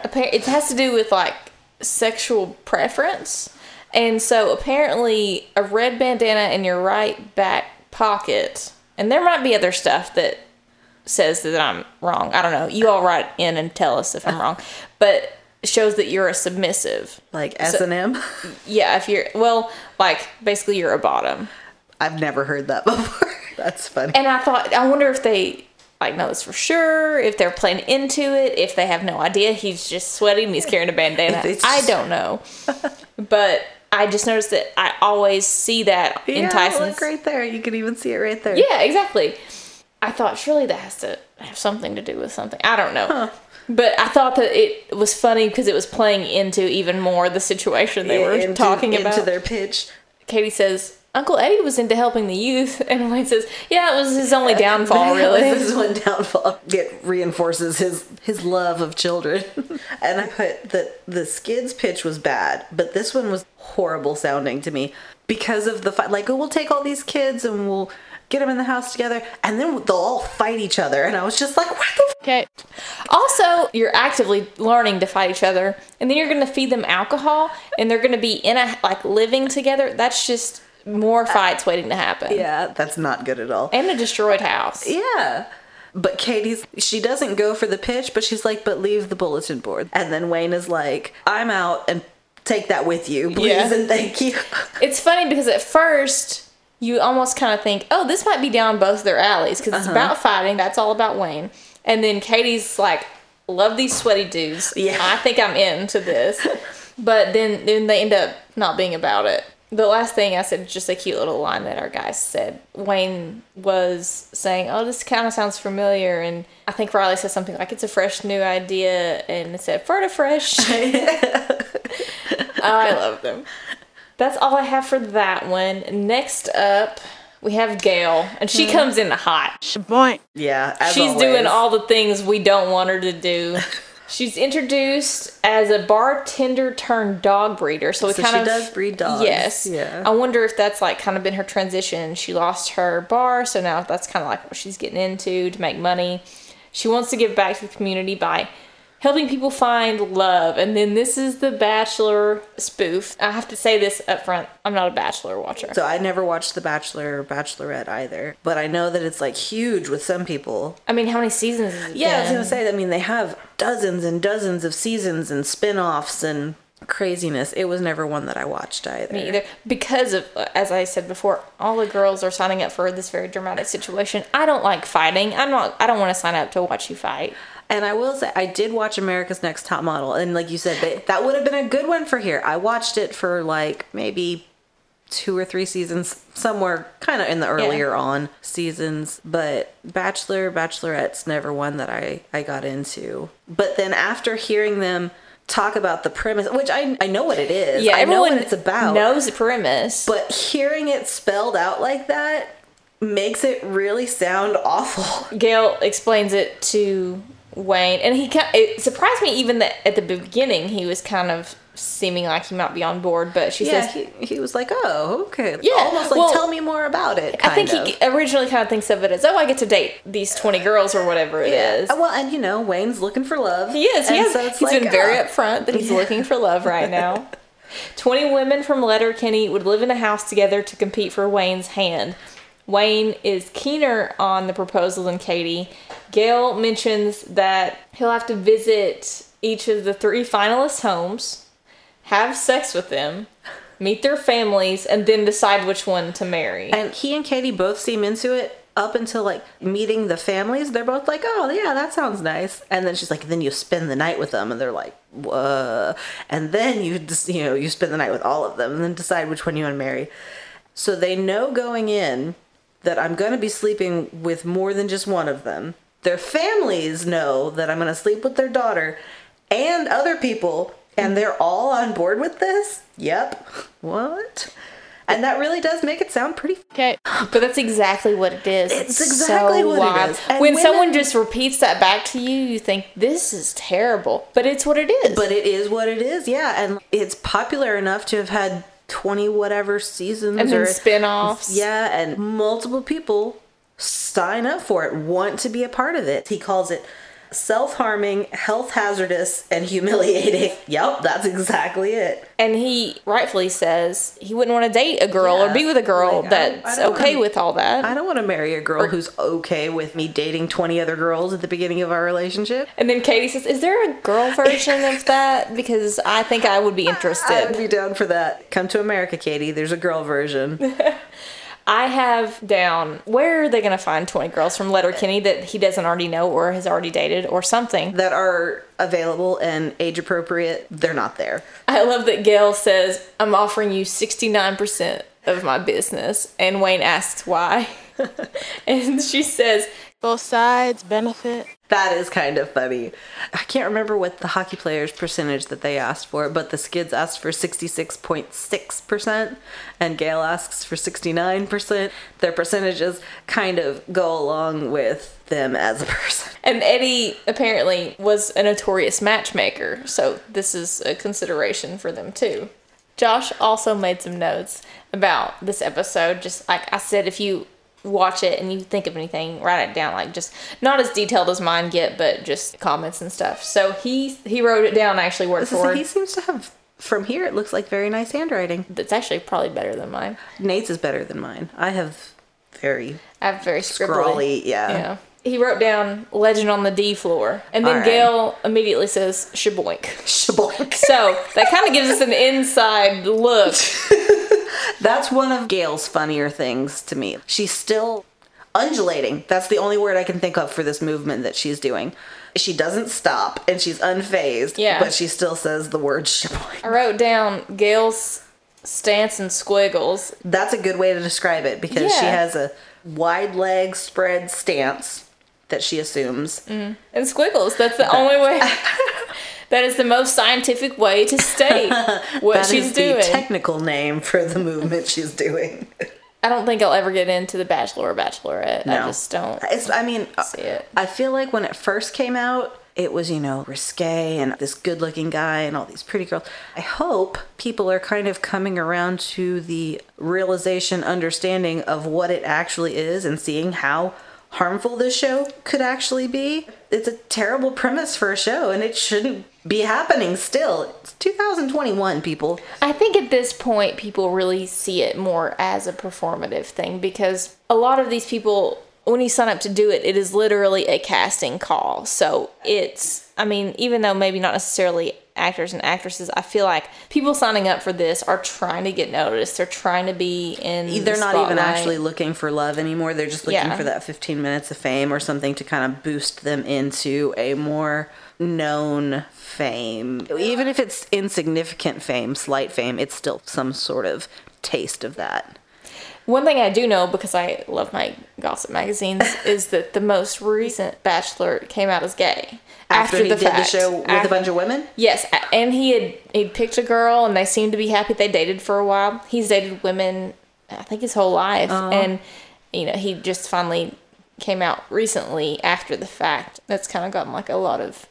appar- it has to do with like sexual preference. And so apparently, a red bandana in your right back pocket, and there might be other stuff that says that I'm wrong. I don't know. You all write in and tell us if I'm wrong. But shows that you're a submissive. like S and M. Yeah, if you're, well, like basically you're a bottom. I've never heard that before. That's funny. And I thought, I wonder if they like know this for sure, if they're playing into it, if they have no idea he's just sweating, he's carrying a bandana. I don't know, but I just noticed that I always see that in yeah, Tyson's. look right there. You can even see it right there. Yeah, exactly. I thought surely that has to have something to do with something. I don't know. But I thought that it was funny because it was playing into even more the situation they were Into- talking about. into their pitch. Katie says, Uncle Eddie was into helping the youth. And Wayne says, Yeah, it was his only downfall, really. this is one downfall. It reinforces his his love of children. and I put that the skids pitch was bad, but this one was horrible sounding to me because of the fact like oh, we'll take all these kids and we'll get them in the house together, and then they'll all fight each other. And I was just like, what the f- Okay. Also, you're actively learning to fight each other, and then you're going to feed them alcohol, and they're going to be in a like living together. That's just more uh, fights waiting to happen. Yeah, that's not good at all. And a destroyed house. Yeah. But Katie's, she doesn't go for the pitch, but she's like, but leave the bulletin board. And then Wayne is like, I'm out and take that with you, please Yeah. and thank you. It's funny because at first you almost kind of think, oh, this might be down both their alleys because Uh-huh. it's about fighting. That's all about Wayne. And then Katie's like, love these sweaty dudes. Yeah. I think I'm into this. but then then they end up not being about it. The last thing I said, just a cute little line that our guy said. Wayne was saying, "Oh, this kind of sounds familiar," and I think Reilly said something like, "It's a fresh new idea," and it said, "Ferta fresh." I love them. That's all I have for that one. Next up, we have Gail, and she hmm. comes in hot. Shaboink. Yeah, as She's always. doing all the things we don't want her to do. She's introduced as a bartender turned dog breeder, so we So kind she of does breed dogs, Yes, yeah. I wonder if that's like kind of been her transition. She lost her bar, so now that's kind of like what she's getting into to make money. She wants to give back to the community by helping people find love, and then this is the Bachelor spoof. I have to say this up front: I'm not a Bachelor watcher. So I never watched The Bachelor or Bachelorette either, but I know that it's like huge with some people. I mean, how many seasons? Is it Yeah, I was gonna say. I mean, they have dozens and dozens of seasons and spin-offs and craziness. It was never one that I watched either. Me either. Because of, uh, as I said before, all the girls are signing up for this very dramatic situation. I don't like fighting. I'm not. I don't want to sign up to watch you fight. And I will say, I did watch America's Next Top Model, and like you said, they, that would have been a good one for here. I watched it for like maybe two or three seasons, somewhere kind of in the earlier on seasons. But Bachelor, Bachelorette's never one that I I got into. But then after hearing them talk about the premise, which I I know what it is, Yeah, I know everyone what it's about, knows the premise. but hearing it spelled out like that makes it really sound awful. Gail explains it to Wayne, and he kind it surprised me even that at the beginning he was kind of seeming like he might be on board, but she Yeah, says. he, he was like, "Oh, okay." Yeah, almost like well, tell me more about it. I think kind he originally kind of thinks of it as, oh, I get to date these 20 girls or whatever it is. Yeah. Well, and you know, Wayne's looking for love. He is. He has. so he's like, been very ah. upfront that he's looking for love right now. 20 women from Letterkenny would live in a house together to compete for Wayne's hand. Wayne is keener on the proposal than Katie. Gail mentions that he'll have to visit each of the three finalists' homes, have sex with them, meet their families, and then decide which one to marry. And he and Katie both seem into it up until like meeting the families. They're both like, "Oh, yeah, that sounds nice." And then she's like, "Then you spend the night with them," and they're like, "Whoa!" And then you just you know you spend the night with all of them, and then decide which one you want to marry. So they know going in that I'm going to be sleeping with more than just one of them. Their families know that I'm going to sleep with their daughter and other people, and they're all on board with this? Yep. What? And that really does make it sound pretty. Okay. But that's exactly what it is. It's exactly what it wild. is. And when women- someone just repeats that back to you, you think this is terrible. But it's what it is. But it is what it is, yeah. And it's popular enough to have had 20 whatever seasons and then or spin-offs. Yeah, and multiple people sign up for it, want to be a part of it. He calls it self harming, health hazardous, and humiliating. Yep, that's exactly it. And he rightfully says he wouldn't want to date a girl Yeah, or be with a girl like, I- I that's okay wanna- with all that. I don't want to marry a girl who's okay with me dating 20 other girls at the beginning of our relationship. and then Katie says, "Is there a girl version of that? Because I think I would be interested." I would be down for that. Come to America, Katie. There's a girl version. I have down where are they going to find twenty girls from Letterkenny eh. that he doesn't already know or has already dated or something? that are available and age appropriate. They're not there. I love that Gail says, I'm offering you 69% of my business. And Wayne asks why. and she says, Both sides benefit. That is kind of funny. I can't remember what the hockey players' percentage that they asked for, but the skids asked for 66.6%, and Gail asks for 69%. Their percentages kind of go along with them as a person. and Eddie apparently was a notorious matchmaker. So this is a consideration for them too. Josh also made some notes about this episode. Just like I said, if you watch it and you think of anything, write it down. Like just not as detailed as mine get, but just comments and stuff. So he he wrote it down actually word This for word. he seems to have. From here, it looks like very nice handwriting. That's actually probably better than mine. Nate's is better than mine. I have very I have very scribbly. scrawly. Yeah. Yeah. He wrote down legend on the D floor. And then right. Gail immediately says shaboink. Shaboink. So that kind of gives us an inside look. That's one of Gail's funnier things to me. She's still undulating. That's the only word I can think of for this movement that she's doing. She doesn't stop and she's unfazed, Yeah. but she still says the word shaboing. I wrote down Gail's stance and squiggles. That's a good way to describe it because she has a wide leg spread stance that she assumes. Mm. And squiggles. That's the only way. that is the most scientific way to state what That she's is doing. the technical name for the movement she's doing. I don't think I'll ever get into the Bachelor or Bachelorette. I just don't. It's, I mean, uh, See it. I feel like when it first came out, it was, you know, risque and this good looking guy and all these pretty girls. I hope people are kind of coming around to the realization, understanding of what it actually is and seeing how harmful this show could actually be. It's a terrible premise for a show and it shouldn't be happening still. It's 2021, people. I think at this point, people really see it more as a performative thing because a lot of these people, when you sign up to do it, it is literally a casting call. So it's, I mean, even though maybe not necessarily actors and actresses, I feel like people signing up for this are trying to get noticed. They're trying to be in. They're not even actually looking for love anymore. They're just looking Yeah. for that 15 minutes of fame or something to kind of boost them into a more known fame. Even if it's insignificant fame, slight fame, it's still some sort of taste of that. One thing I do know because I love my gossip magazines is that the most recent Bachelor came out as gay After, he did fact. the show with a bunch of women? Yes, and he had he'd picked a girl, and they seemed to be happy. They dated for a while. He's dated women, I think his whole life, uh-huh. and you know he just finally came out recently after the fact. That's kind of gotten like a lot of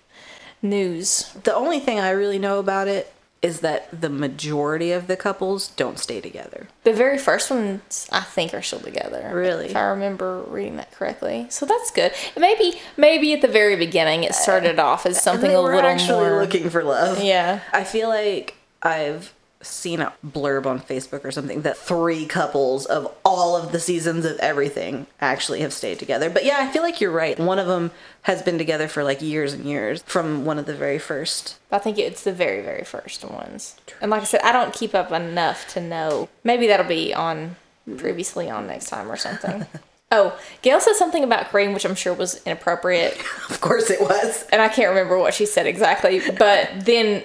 news. The only thing I really know about it is that the majority of the couples don't stay together. The very first ones, I think, are still together. Really? if I remember reading that correctly. So that's good. Maybe, maybe at the very beginning, it started off as something a were little actually more. looking for love. Yeah. I feel like I've seen a blurb on Facebook or something that three couples of all of the seasons of everything actually have stayed together. But yeah, I feel like you're right. One of them has been together for like years and years from one of the very first. I think it's the very, very first ones. And like I said, I don't keep up enough to know. Maybe that'll be on previously on next time or something. oh, Gail said something about cream, which I'm sure was inappropriate. Of course it was. And I can't remember what she said exactly. But then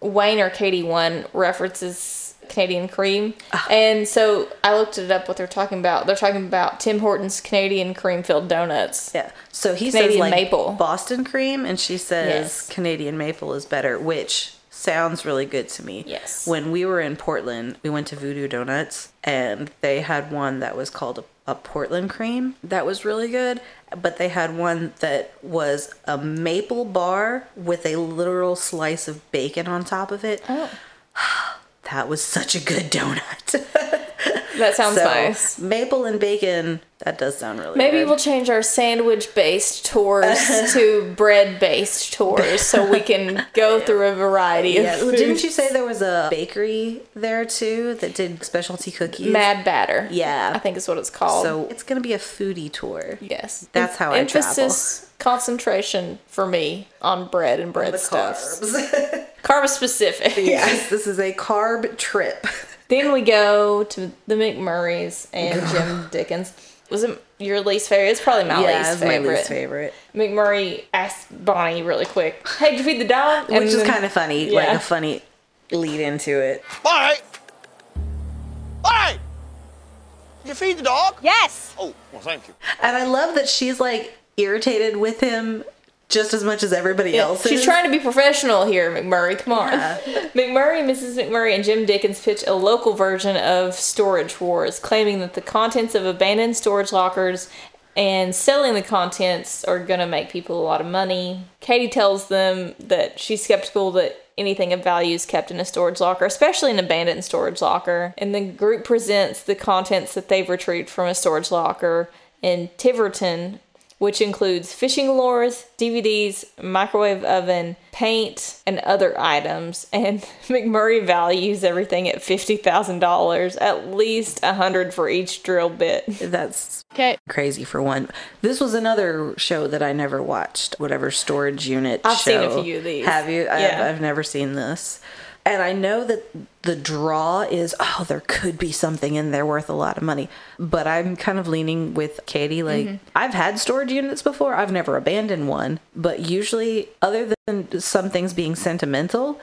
Wayne or Katie one references Canadian cream. And so I looked it up what they're talking about. They're talking about Tim Hortons Canadian cream filled donuts. Yeah. So he says like maple. Boston cream and she says Yes. Canadian maple is better, which sounds really good to me. Yes. When we were in Portland, we went to Voodoo Donuts and they had one that was called a, a Portland cream that was really good, but they had one that was a maple bar with a literal slice of bacon on top of it. Oh, That was such a good donut. that sounds so nice. maple and bacon, that does sound really good. Maybe good. we'll change our sandwich based tours to bread based tours so we can go through a variety of Yeah, foods. didn't you say there was a bakery there too that did specialty cookies? Mad Batter? Yeah. I think is what it's called. So it's gonna be a foodie tour. yes, That's how I emphasis concentration for me on bread and bread carbs. Carb specific. yes, this is a carb trip. Then we go to the McMurrays and Jim Dickens. Was it your least favorite? It's probably my yeah, least it's favorite. my least favorite. McMurray asked Bonnie really quick, "Hey, did you feed the dog?" Which is kind of funny, like a funny lead into it. All right. All right. You feed the dog? Yes. Oh, well, thank you. And I love that she's like irritated with him just as much as everybody Yeah, else She's trying to be professional here, McMurray. Come on. McMurray, Mrs. McMurray, and Jim Dickens pitch a local version of Storage Wars, claiming that the contents of abandoned storage lockers and selling the contents are going to make people a lot of money. Katie tells them that she's skeptical that anything of value is kept in a storage locker, especially an abandoned storage locker. And the group presents the contents that they've retrieved from a storage locker in Tiverton, which includes fishing lures, DVDs, microwave oven, paint, and other items. And McMurray values everything at $50,000, at least a 100 for each drill bit. That's Okay. crazy for one. This was another show that I never watched. Whatever storage unit. I've seen a show. few of these. Have you? Yeah. I've, I've never seen this. And I know that the draw is, oh, there could be something in there worth a lot of money. But I'm kind of leaning with Katie. Like, Mm-hmm. I've had storage units before. I've never abandoned one. But usually, other than some things being sentimental,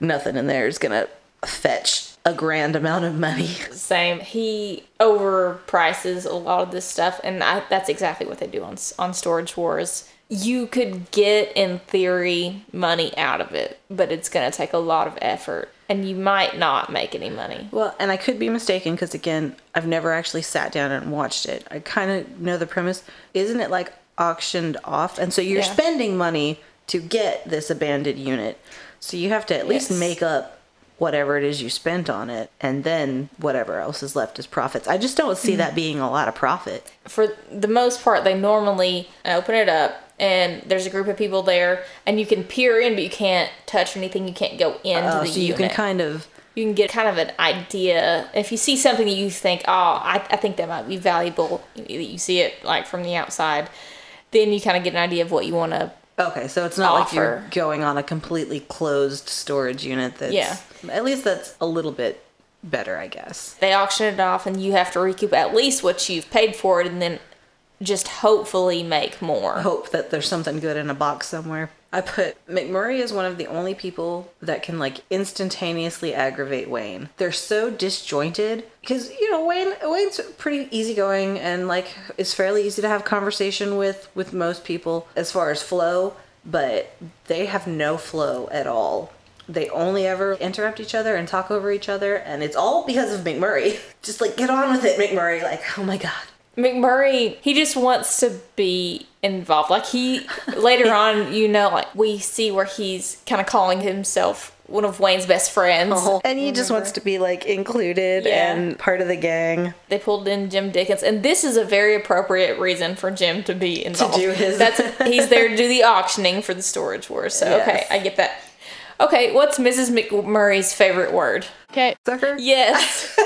nothing in there is going to fetch a grand amount of money. Same. He overprices a lot of this stuff, and I, that's exactly what they do on on Storage Wars. You could get, in theory, money out of it, but it's going to take a lot of effort, and you might not make any money. Well, and I could be mistaken because again, I've never actually sat down and watched it. I kind of know the premise. Isn't it like auctioned off? And so you're Yeah. spending money to get this abandoned unit. So you have to at least make up whatever it is you spent on it and then whatever else is left is profits. I just don't see that mm. being a lot of profit. For the most part, they normally open it up, and there's a group of people there, and you can peer in, but you can't touch anything. You can't go into Uh, the so you unit. can kind of you can get kind of an idea if you see something that you think oh I, I think that might be valuable that you see it like from the outside then you kind of get an idea of what you want to Okay, so it's not like you're going on a completely closed storage unit that's Yeah. at least that's a little bit better, I guess. they auction it off and you have to recoup at least what you've paid for it and then just hopefully make more hope that there's something good in a box somewhere. I put McMurray is one of the only people that can like instantaneously aggravate Wayne. They're so disjointed because you know Wayne Wayne's pretty easygoing and like is fairly easy to have conversation with with most people as far as flow, but they have no flow at all. They only ever interrupt each other and talk over each other, and it's all because of McMurray. Just like get on with it, McMurray. Like, oh my god. McMurray, he just wants to be involved. Like he later on, you know, like we see where he's kind of calling himself one of Wayne's best friends. Oh, and he just wants to be like included Yeah. and part of the gang. They pulled in Jim Dickens, and this is a very appropriate reason for Jim to be involved. To do his- That's he's there to do the auctioning for the storage wars. So okay, I get that. Okay, what's Mrs. McMurray's favorite word? Okay. Sucker? Yes,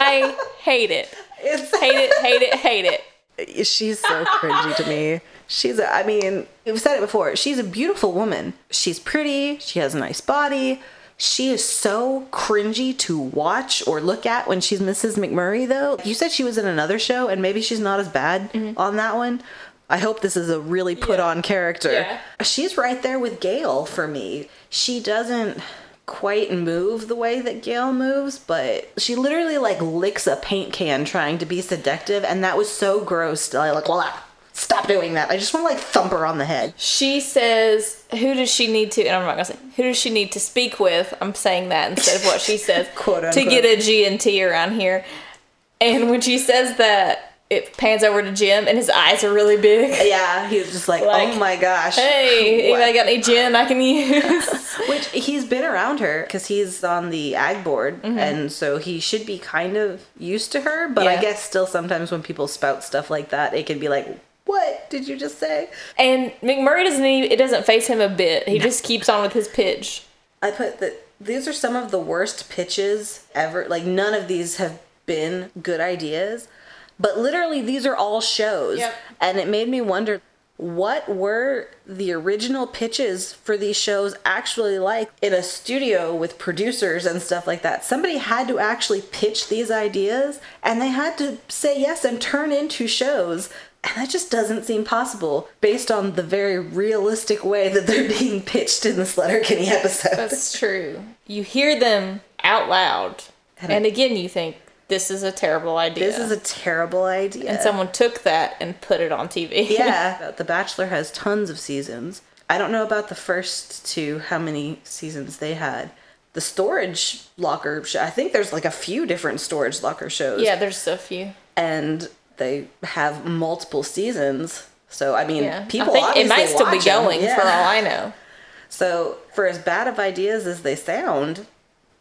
I hate it. It's Hate it. Hate it. Hate it. she's so cringy to me. She's a, I mean, we've said it before. She's a beautiful woman. She's pretty. She has a nice body. She is so cringy to watch or look at when she's Mrs. McMurray, though. You said she was in another show, and maybe she's not as bad mm-hmm. on that one. I hope this is a really put on character. Yeah. She's right there with Gail for me. She doesn't quite move the way that Gail moves, but she literally like licks a paint can trying to be seductive, and that was so gross. I like, well, stop doing that. I just want to like thump her on the head. She says, "Who does she need to?" And I'm not gonna say who does she need to speak with. I'm saying that instead of what she says Quote, to get a G and T around here. And when she says that, it pans over to Jim, and his eyes are really big. Yeah, he was just like, oh Like, oh my gosh. Hey, What? anybody got any gin I can use? Which he's been around her because he's on the ag board, mm-hmm. and so he should be kind of used to her. But I guess still sometimes when people spout stuff like that, it can be like, "What did you just say?" and McMurray doesn't even, it doesn't face him a bit. He just keeps on with his pitch. I put that these are some of the worst pitches ever. Like none of these have been good ideas, but literally these are all shows, Yep. and it made me wonder. What were the original pitches for these shows actually like in a studio with producers and stuff like that? Somebody had to actually pitch these ideas and they had to say yes and turn into shows. And that just doesn't seem possible based on the very realistic way that they're being pitched in this Letterkenny episode. That's true. You hear them out loud, and again, you think this is a terrible idea. This is a terrible idea. and someone took that and put it on TV. yeah, The Bachelor has tons of seasons. I don't know about the first two, how many seasons they had. The storage locker, sh- I think there's like a few different storage locker shows. yeah. There's a few. And they have multiple seasons. So I mean, Yeah. people I think it might still be going Yeah. for all I know. So for as bad of ideas as they sound,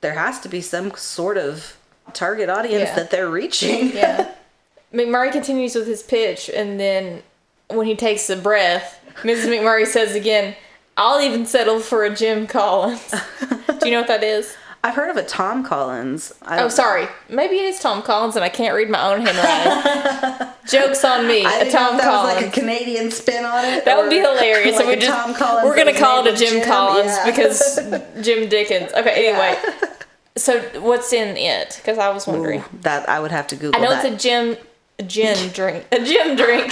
there has to be some sort of target audience Yeah. that they're reaching. Yeah. McMurray continues with his pitch, and then when he takes a breath, Mrs. McMurray says again, I'll even settle for a Jim Collins. Do you know what that is? I've heard of a Tom Collins. Oh, sorry. Maybe it is Tom Collins, and I can't read my own handwriting. Jokes on me. I a Tom that Collins. was like a Canadian spin on it. that would be hilarious. like and we just Tom Collins we're gonna call it a Jim, Jim. Collins Yeah. because Jim Dickens. Okay. Anyway, so what's in it? Because I was wondering. Ooh, that I would have to Google it. I know that. it's a gym, a gin drink, a gym drink.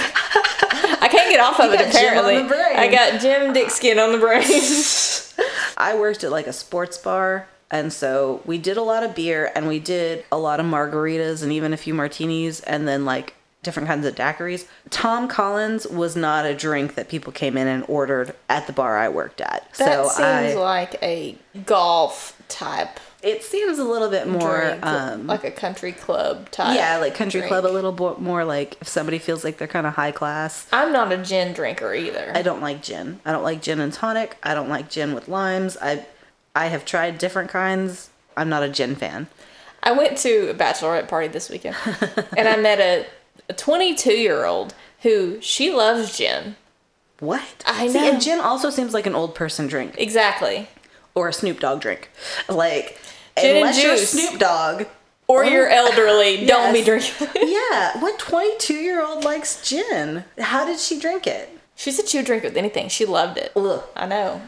I can't get off of You it. got Jim on Apparently. I got Jim Dick skin on the brain. I worked at like a sports bar, and so we did a lot of beer and we did a lot of margaritas and even a few martinis and then like different kinds of daiquiris. Tom Collins was not a drink that people came in and ordered at the bar I worked at. that so seems I, like a golf type it seems a little bit more um like a country club type. yeah, like country drink. club a little bit more like if somebody feels like they're kind of high class. I'm not a gin drinker either. I don't like gin. I don't like gin and tonic. I don't like gin with limes. I I have tried different kinds. I'm not a gin fan. I went to a bachelorette party this weekend, and I met a, a 22 year old who she loves gin. What? I See, know. and gin also seems like an old person drink Exactly. or a Snoop Dogg drink. Like, Gin and unless you're juice. Snoop Dogg. Or Oh, you're elderly, don't be drinking. Yeah, what 22 year old likes gin? How did she drink it? she said she would drink with anything. She loved it. Ugh, I know.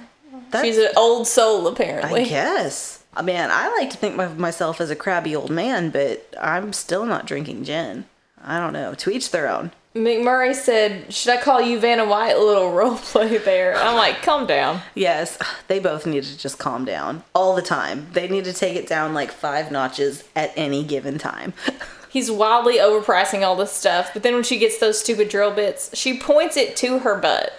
that's, She's an old soul, apparently. I guess. Uh, I mean, I like to think of myself as a crabby old man, but I'm still not drinking gin. I don't know. To each their own. McMurray said, Should I call you Vanna White? A little role play there. I'm like, Calm down. Yes, they both need to just calm down all the time. They need to take it down like five notches at any given time. He's wildly overpricing all this stuff, but then when she gets those stupid drill bits, she points it to her butt.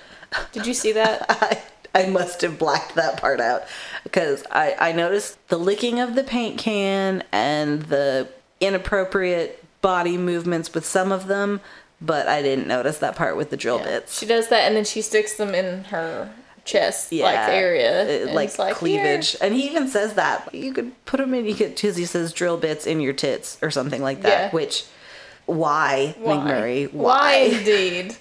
Did you see that? I, I must have blacked that part out because I, I noticed the licking of the paint can and the inappropriate body movements with some of them, but I didn't notice that part with the drill bits. She does that and then she sticks them in her chest like area. and like, like cleavage, and he even says that you could put them in. You could, because he says drill bits in your tits or something like that. Yeah. Which, why, Why? McMurray? Why indeed?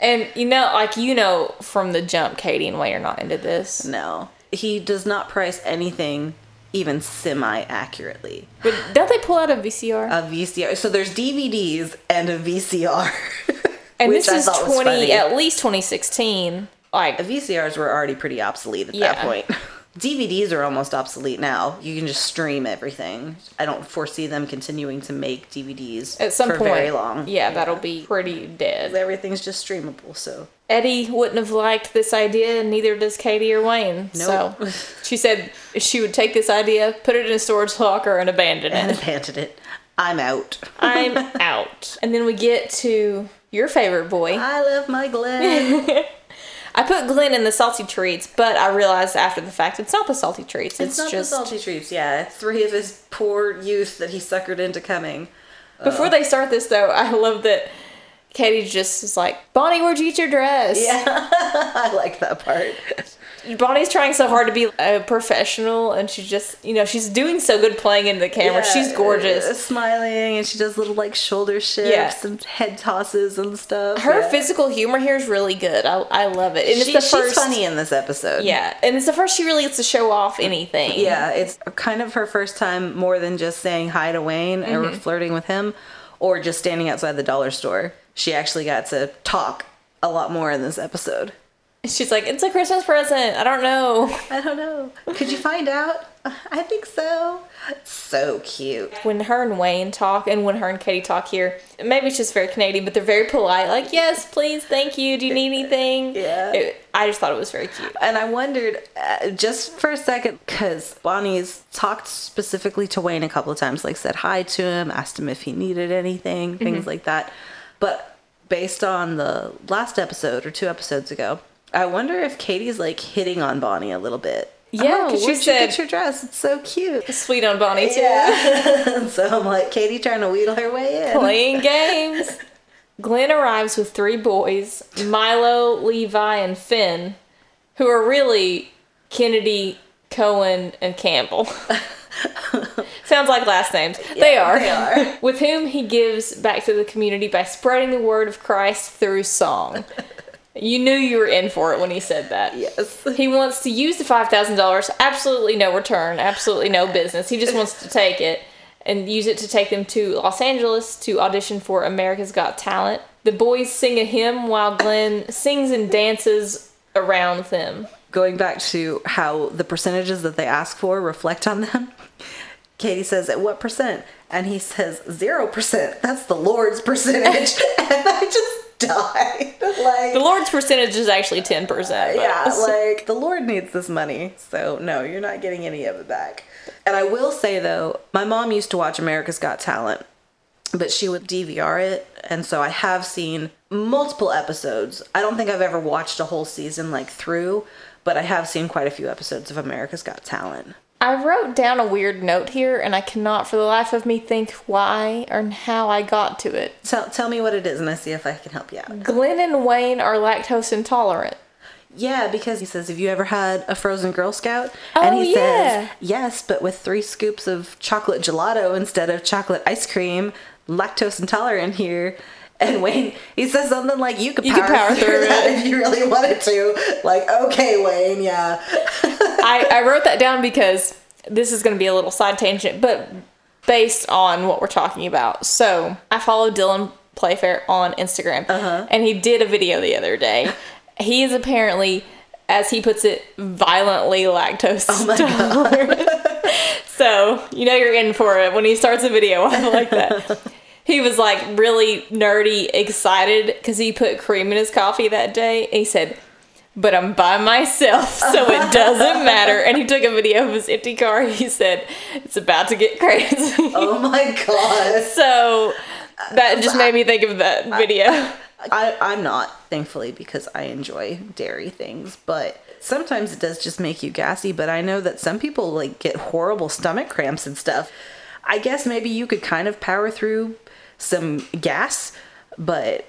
and you know, like you know from the jump, Katie and Wayne are not into this. No, he does not price anything even semi accurately. But don't they pull out a VCR? A VCR. So there's DVDs and a VCR. and which this I is twenty, at least twenty sixteen. Like the VCRs were already pretty obsolete at Yeah. that point. DVDs are almost obsolete now. You can just stream everything. I don't foresee them continuing to make DVDs at some for point, very long. Yeah, that'll be pretty dead. Everything's just streamable. So Eddie wouldn't have liked this idea, and neither does Katie or Wayne. Nope. So she said she would take this idea, put it in a storage locker, and abandon and it. abandoned it. I'm out. I'm out. And then we get to your favorite boy. I love my Glen. I put Glen in the salty treats, but I realized after the fact it's not the salty treats. It's, It's not just the salty treats. Yeah, three of his poor youth that he suckered into coming. before uh, they start this though. I love that Katie just is like, Bonnie, where'd you get your dress? Yeah, I like that part. Bonnie's trying so hard to be a professional, and she's just, you know, she's doing so good playing into the camera. Yeah, she's uh, gorgeous. smiling, and she does little like shoulder shifts Yeah. and head tosses and stuff. Her yeah. physical humor here is really good. I, I love it. And it's She- the she's first. funny in this episode. Yeah, and it's the first she really gets to show off anything. Yeah, it's kind of her first time more than just saying hi to Wayne or Mm-hmm. flirting with him or just standing outside the dollar store. She actually got to talk a lot more in this episode. She's like, it's a Christmas present. I don't know. I don't know. Could you find out? I think so. So cute. When her and Wayne talk, and when her and Katie talk here, maybe it's just very Canadian, but they're very polite. Like, yes, please, thank you. Do you need anything? Yeah. It- I just thought it was very cute. And I wondered uh, just for a second because Bonnie's talked specifically to Wayne a couple of times, like said hi to him, asked him if he needed anything, things like that. But based on the last episode or two episodes ago, I wonder if Katie's like hitting on Bonnie a little bit. Yeah, oh, 'cause she said- get your dress. It's so cute. Sweet on Bonnie, too. Yeah. so I'm like, Katie trying to wheedle her way in. Playing games. Glen arrives with three boys Milo, Levi, and Finn, who are really Kennedy, Cohen, and Campbell. Sounds like last names. they are. they are. with whom he gives back to the community by spreading the word of Christ through song. You knew you were in for it when he said that. Yes. He wants to use the $5,000, absolutely no return, absolutely no business. He just wants to take it and use it to take them to Los Angeles to audition for America's Got Talent. The boys sing a hymn while Glen sings and dances around them. Going back to how the percentages that they ask for reflect on them. Katie says, "At what percent?" And he says, zero percent. That's the Lord's percentage." and I just died. like The Lord's percentage is actually 10%. but- yeah, like the Lord needs this money. So no, you're not getting any of it back. And I will say though, my mom used to watch America's Got Talent, but she would DVR it, and so I have seen multiple episodes. I don't think I've ever watched a whole season like through, but I have seen quite a few episodes of America's Got Talent. I wrote down a weird note here, and I cannot for the life of me think why or how I got to it. Tell tell me what it is, and I see if I can help you out. Glen and Wayne are lactose intolerant. Yeah, because he says, "Have you ever had a frozen Girl Scout?" Oh, and he yeah. says, "Yes, but with three scoops of chocolate gelato instead of chocolate ice cream. Lactose intolerant here." And Wayne, he says something like, "You could You power, could power through, through that it." if you really wanted to." Like, okay, Wayne, yeah. I, I wrote that down because this is going to be a little side tangent, but based on what we're talking about. So I follow Dylan Playfair on Instagram, uh-huh. and he did a video the other day. he is apparently, as he puts it, violently lactose oh intolerant. so you know you're in for it when he starts a video like that. He was like really nerdy, excited because he put cream in his coffee that day. He said, but I'm by myself, so it doesn't matter. And he took a video of his empty car. He said, It's about to get crazy. Oh my god. so that just made me think of that video. I, I'm not, thankfully, because I enjoy dairy things, but sometimes it does just make you gassy. But I know that some people like get horrible stomach cramps and stuff. I guess maybe you could kind of power through some gas, but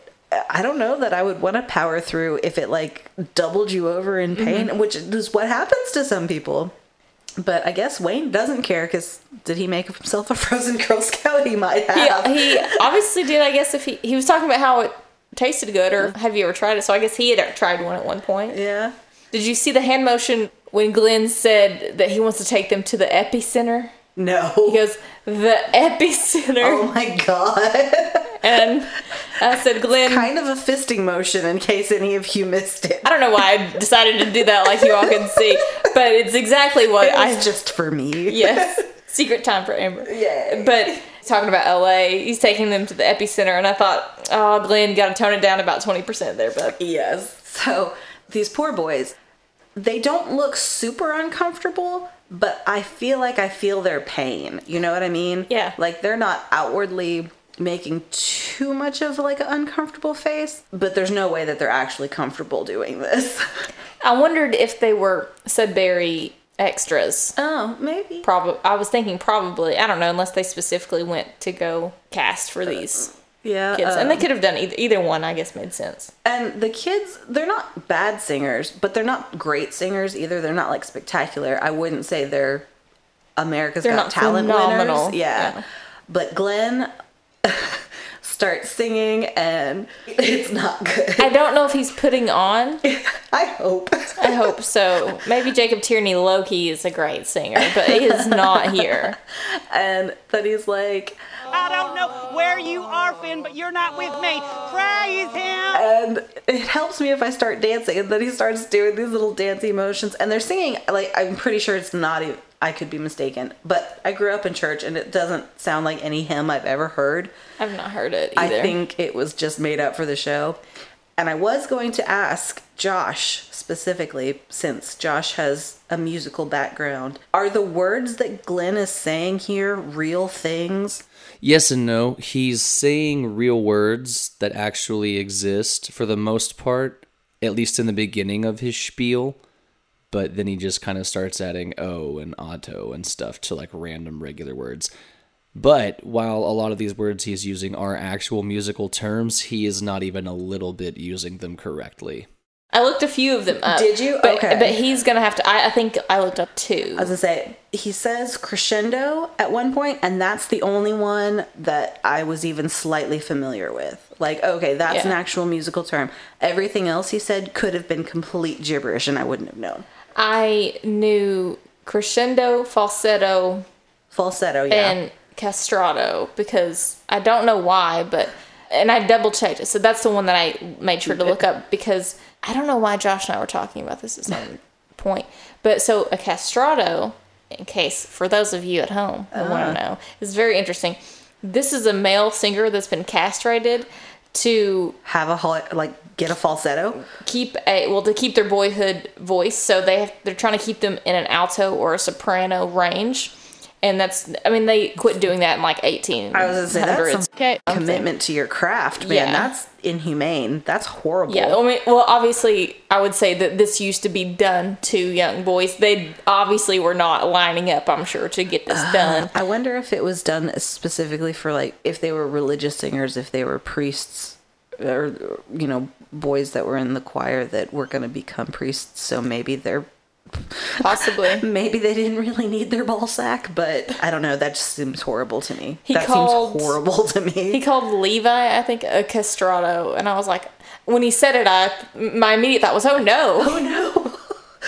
I don't know that I would want to power through if it like doubled you over in mm-hmm. pain, which is what happens to some people. But I guess Wayne doesn't care because did he make himself a frozen Girl Scout? He might have. He, he obviously did, I guess, if he, he was talking about how it tasted good, or mm-hmm. have you ever tried it? So I guess he had tried one at one point. yeah. Did you see the hand motion when Glen said that he wants to take them to the epicenter? No. He goes, The epicenter. Oh my god. And I said, Glen, kind of a fisting motion in case any of you missed it. I don't know why I decided to do that like you all can see, but it's exactly what It I just for me. yes. Secret time for Amber. Yeah. But talking about LA, he's taking them to the epicenter, and I thought, oh, Glen, got to tone it down about twenty percent there, but Yes. So these poor boys, they don't look super uncomfortable, but I feel like I feel their pain. You know what I mean? Yeah. Like they're not outwardly making too much of like an uncomfortable face, but there's no way that they're actually comfortable doing this. I wondered if they were Sudbury extras. oh, maybe. Probably, I was thinking probably. I don't know, unless they specifically went to go cast for uh, these Yeah. kids, and they um, could have done either, either one. I guess made sense. And the kids, they're not bad singers, but they're not great singers either. They're not like spectacular. I wouldn't say they're America's They're Got Talent phenomenal. winners. Yeah. Yeah. But Glen starts singing and it's not good. I don't know if he's putting on. I hope. I hope so. Maybe Jacob Tierney Loki is a great singer, but he is not here. and then he's like, I don't know where you are, Finn, but you're not with me. Praise him. and it helps me if I start dancing. And then he starts doing these little dancey motions, and they're singing like I'm pretty sure it's not. Even, I could be mistaken, but I grew up in church, and it doesn't sound like any hymn I've ever heard. I've not heard it either. I think it was just made up for the show. And I was going to ask Josh specifically, since Josh has a musical background, are the words that Glen is saying here real things? Yes and no. He's saying real words that actually exist for the most part, at least in the beginning of his spiel. But then he just kind of starts adding O and auto and stuff to like random regular words. But while a lot of these words he's using are actual musical terms, he is not even a little bit using them correctly. I looked a few of them up. Did you? But, Okay. But he's gonna have to. I, I think I looked up two. I was gonna say he says crescendo at one point, and that's the only one that I was even slightly familiar with. Like, okay, that's an actual musical term. Everything else he said could have been complete gibberish, and I wouldn't have known. I knew crescendo, falsetto, Falsetto, yeah. and castrato because I don't know why, but and I double checked it. So that's the one that I made sure to look up because I don't know why Josh and I were talking about this at some point. But so a castrato, in case for those of you at home who want to uh-huh. know, is very interesting. This is a male singer that's been castrated to have a hol- like get a falsetto. keep a well to keep their boyhood voice so they have they're trying to keep them in an alto or a soprano range and that's i mean they quit doing that in like 18 I was gonna say that's some Okay. commitment to your craft, man. Yeah. That's inhumane. That's horrible. yeah I mean, well obviously i would say that this used to be done to young boys they obviously were not lining up i'm sure to get this done I wonder if it was done specifically for like if they were religious singers, if they were priests, or you know boys that were in the choir that were going to become priests. So maybe they're possibly maybe they didn't really need their ball sack, but I don't know. That just seems horrible to me. He that called- seems horrible to me. he called levi i think a castrato and i was like when he said it i my immediate thought was oh no oh no.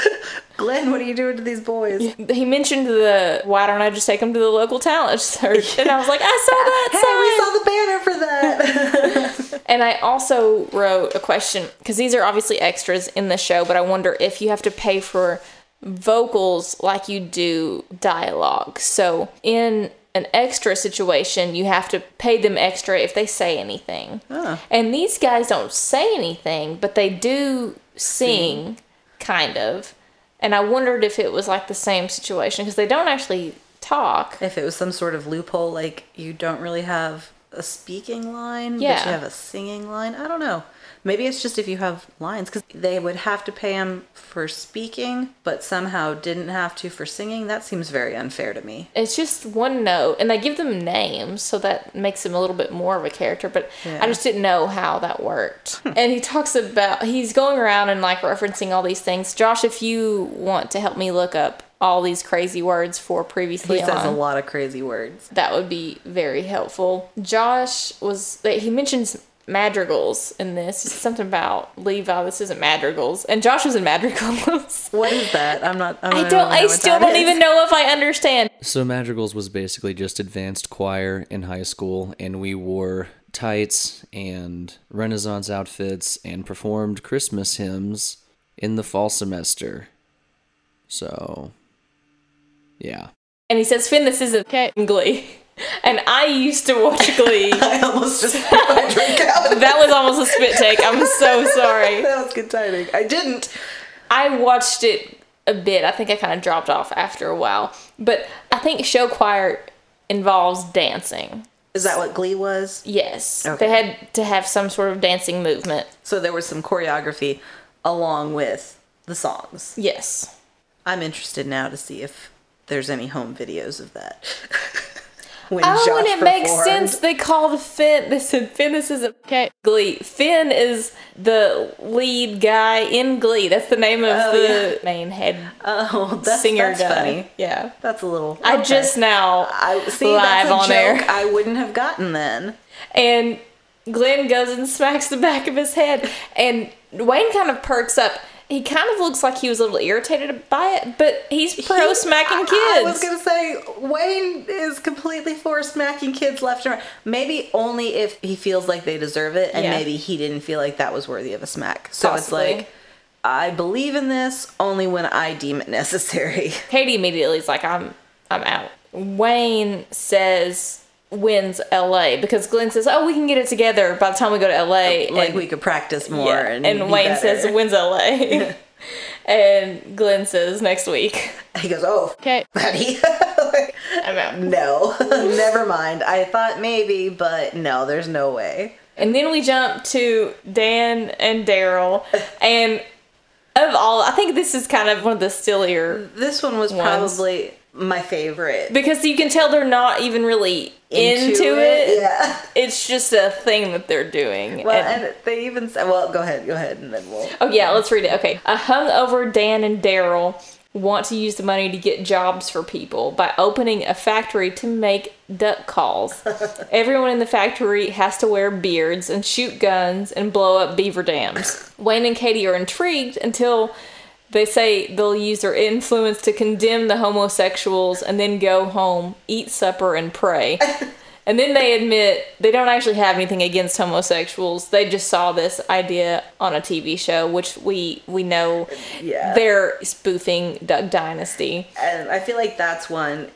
Glen, what are you doing to these boys? he mentioned the why don't I just take them to the local talent search? And I was like, I saw that Hey, we saw the banner for that. And I also wrote a question because these are obviously extras in the show, but I wonder if you have to pay for vocals like you do dialogue. So in an extra situation, you have to pay them extra if they say anything. Oh. And these guys don't say anything, but they do sing, kind of. And I wondered if it was like the same situation because they don't actually talk. if it was some sort of loophole, like you don't really have a speaking line, but you have a singing line. I don't know. Maybe it's just if you have lines, because they would have to pay him for speaking, but somehow didn't have to for singing. That seems very unfair to me. It's just one note, and they give them names, so that makes him a little bit more of a character. But Yeah. I just didn't know how that worked. and he talks about he's going around and like referencing all these things. Josh, if you want to help me look up all these crazy words for previously He says a lot of crazy words. that would be very helpful. Josh was he mentions madrigals in this. He said something about Levi. This isn't madrigals, and Josh was in madrigals. What is that? I'm not. I'm I don't. really I still don't is. even know if I understand. So Madrigals was basically just advanced choir in high school, and we wore tights and Renaissance outfits and performed Christmas hymns in the fall semester. So, yeah. And he says, Finn, this isn't Okay. Glee. And I used to watch Glee. I almost just my drink out. that was almost a spit take. I'm so sorry. that was good timing. I didn't. I watched it a bit. I think I kind of dropped off after a while. But I think show choir involves dancing. Is that what Glee was? Yes. Okay. They had to have some sort of dancing movement. So there was some choreography along with the songs. Yes. I'm interested now to see if there's any home videos of that. When Oh, and it makes sense. They called Finn. They said Finn. This isn't Okay. Glee. Finn is the lead guy in Glee. That's the name of Oh, the main head Oh, that's, singer that's guy. funny. Yeah. That's a little. I just now I see live a on joke air. I wouldn't have gotten then. And Glen goes and smacks the back of his head, and Wayne kind of perks up. He kind of looks like he was a little irritated by it, but he's pro smacking kids. I, I was gonna say Wayne is completely for smacking kids left and right. Maybe only if he feels like they deserve it, and Yeah. maybe he didn't feel like that was worthy of a smack. So Possibly. it's like. I believe in this only when I deem it necessary. Katie immediately is like, "I'm, I'm out." Wayne says wins LA because Glen says, "Oh, we can get it together by the time we go to LA." like and, we could practice more. yeah, and, and be Wayne better. says wins LA, and Glen says next week. he goes, "Oh, Okay. buddy." I'm out. no, never mind. I thought maybe, but no, there's no way. And then we jump to Dan and Daryl, and of all, I think this is kind of one of the sillier. This one was Ones. probably my favorite. because you can tell they're not even really into, it. Yeah. It's just a thing that they're doing. Well, And- and they even said, well, go ahead, go ahead, and then we'll. oh yeah, let's read it. Okay, a hungover Dan and Daryl want to use the money to get jobs for people by opening a factory to make duck calls. Everyone in the factory has to wear beards and shoot guns and blow up beaver dams. Wayne and Katie are intrigued until they say they'll use their influence to condemn the homosexuals and then go home, eat supper, and pray. And then they admit they don't actually have anything against homosexuals. They just saw this idea on a TV show, which we we know Yeah. they're spoofing Duck Dynasty. And I feel like that's one.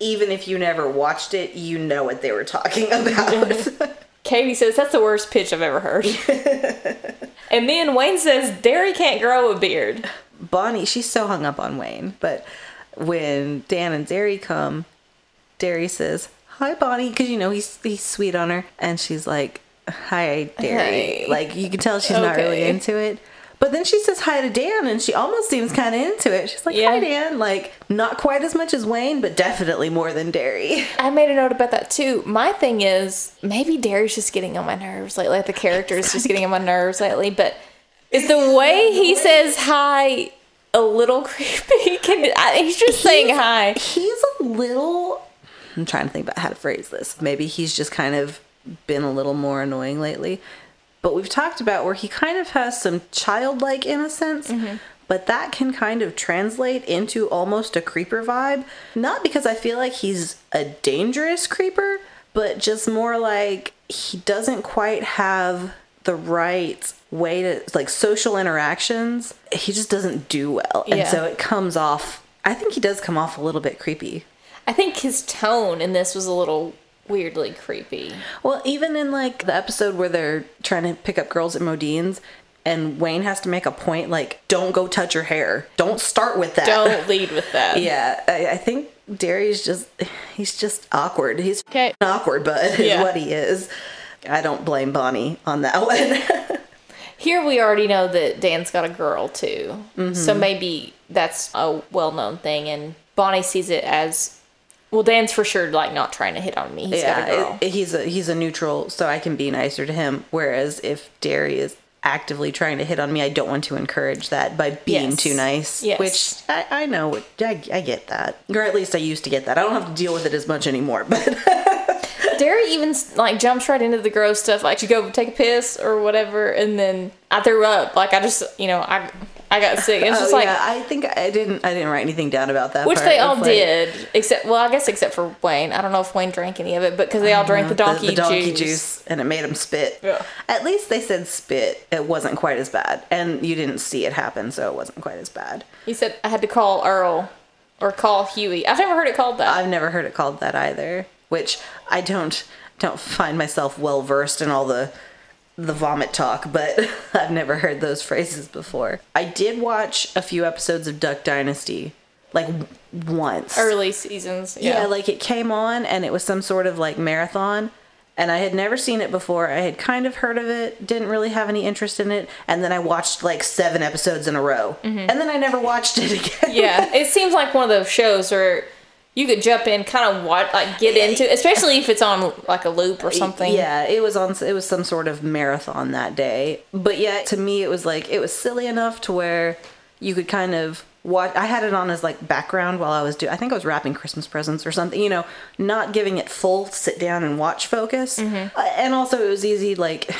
Even if you never watched it, you know what they were talking about. Katie says that's the worst pitch I've ever heard. and then Wayne says Derry can't grow a beard. Bonnie, she's so hung up on Wayne, but when Dan and Derry come, Derry says, "Hi, Bonnie," because you know he's he's sweet on her, and she's like, "Hi, Derry." Hi. Like you can tell she's not really into it. But then she says hi to Dan, and she almost seems kind of into it. She's like, Yeah. "Hi, Dan." Like not quite as much as Wayne, but definitely more than Derry. I made a note about that too. My thing is maybe Derry's just getting on my nerves lately. Like the character is just getting on my nerves lately. But is the way he says hi a little creepy? Can I, he's just saying hi? He's a little. I'm trying to think about how to phrase this. Maybe he's just kind of been a little more annoying lately. But we've talked about where he kind of has some childlike innocence, mm-hmm. but that can kind of translate into almost a creeper vibe. Not because I feel like he's a dangerous creeper, but just more like he doesn't quite have the right way to like social interactions. He just doesn't do well. And Yeah. so it comes off I think he does come off a little bit creepy. I think his tone in this was a little weirdly creepy. Well, even in like the episode where they're trying to pick up girls at Modine's and Wayne has to make a point like, don't go touch her hair. Don't start with that. Don't lead with that. Yeah, I, I think Derry's just, he's just awkward. He's okay. awkward, but is what he is. I don't blame Bonnie on that one. Here we already know that Dan's got a girl too. Mm-hmm. So maybe that's a well known thing and Bonnie sees it as well Dan's for sure like not trying to hit on me. He's got a girl. it- he's a he's a neutral, so I can be nicer to him. Whereas if Derry is actively trying to hit on me, I don't want to encourage that by being Yes. too nice. Yes. Which I, I know, I, I get that, or at least I used to get that. I don't have to deal with it as much anymore. But Derry even like jumps right into the gross stuff, like you go take a piss or whatever, and then I threw up. Like I just, you know, I I got sick. It's oh, just like, yeah, I think I didn't I didn't write anything down about that. which they all like- did, except well, I guess except for Wayne. I don't know if Wayne drank any of it, but because they all drank the donkey, the donkey juice. juice. and it made him spit. Yeah. At least they said spit. It wasn't quite as bad, and you didn't see it happen, so it wasn't quite as bad. He said I had to call Earl or call Huey. I've never heard it called that. I've never heard it called that either, which I don't don't find myself well versed in all the the vomit talk, but I've never heard those phrases before. I did watch a few episodes of Duck Dynasty, like once. Early seasons, yeah. yeah. like it came on and it was some sort of like marathon. And I had never seen it before. I had kind of heard of it, didn't really have any interest in it, and then I watched like seven episodes in a row. And then I never watched it again. Mm-hmm. yeah, it seems like one of those shows where you could jump in, kind of what, like get into, especially if it's on like a loop or something. Yeah, it was on. It was some sort of marathon that day. But yet to me, it was like it was silly enough to where you could kind of watch. I had it on as like background while I was doing. I think I was wrapping Christmas presents or something. You know, not giving it full sit down and watch focus. Mm-hmm. Uh, and also, it was easy. Like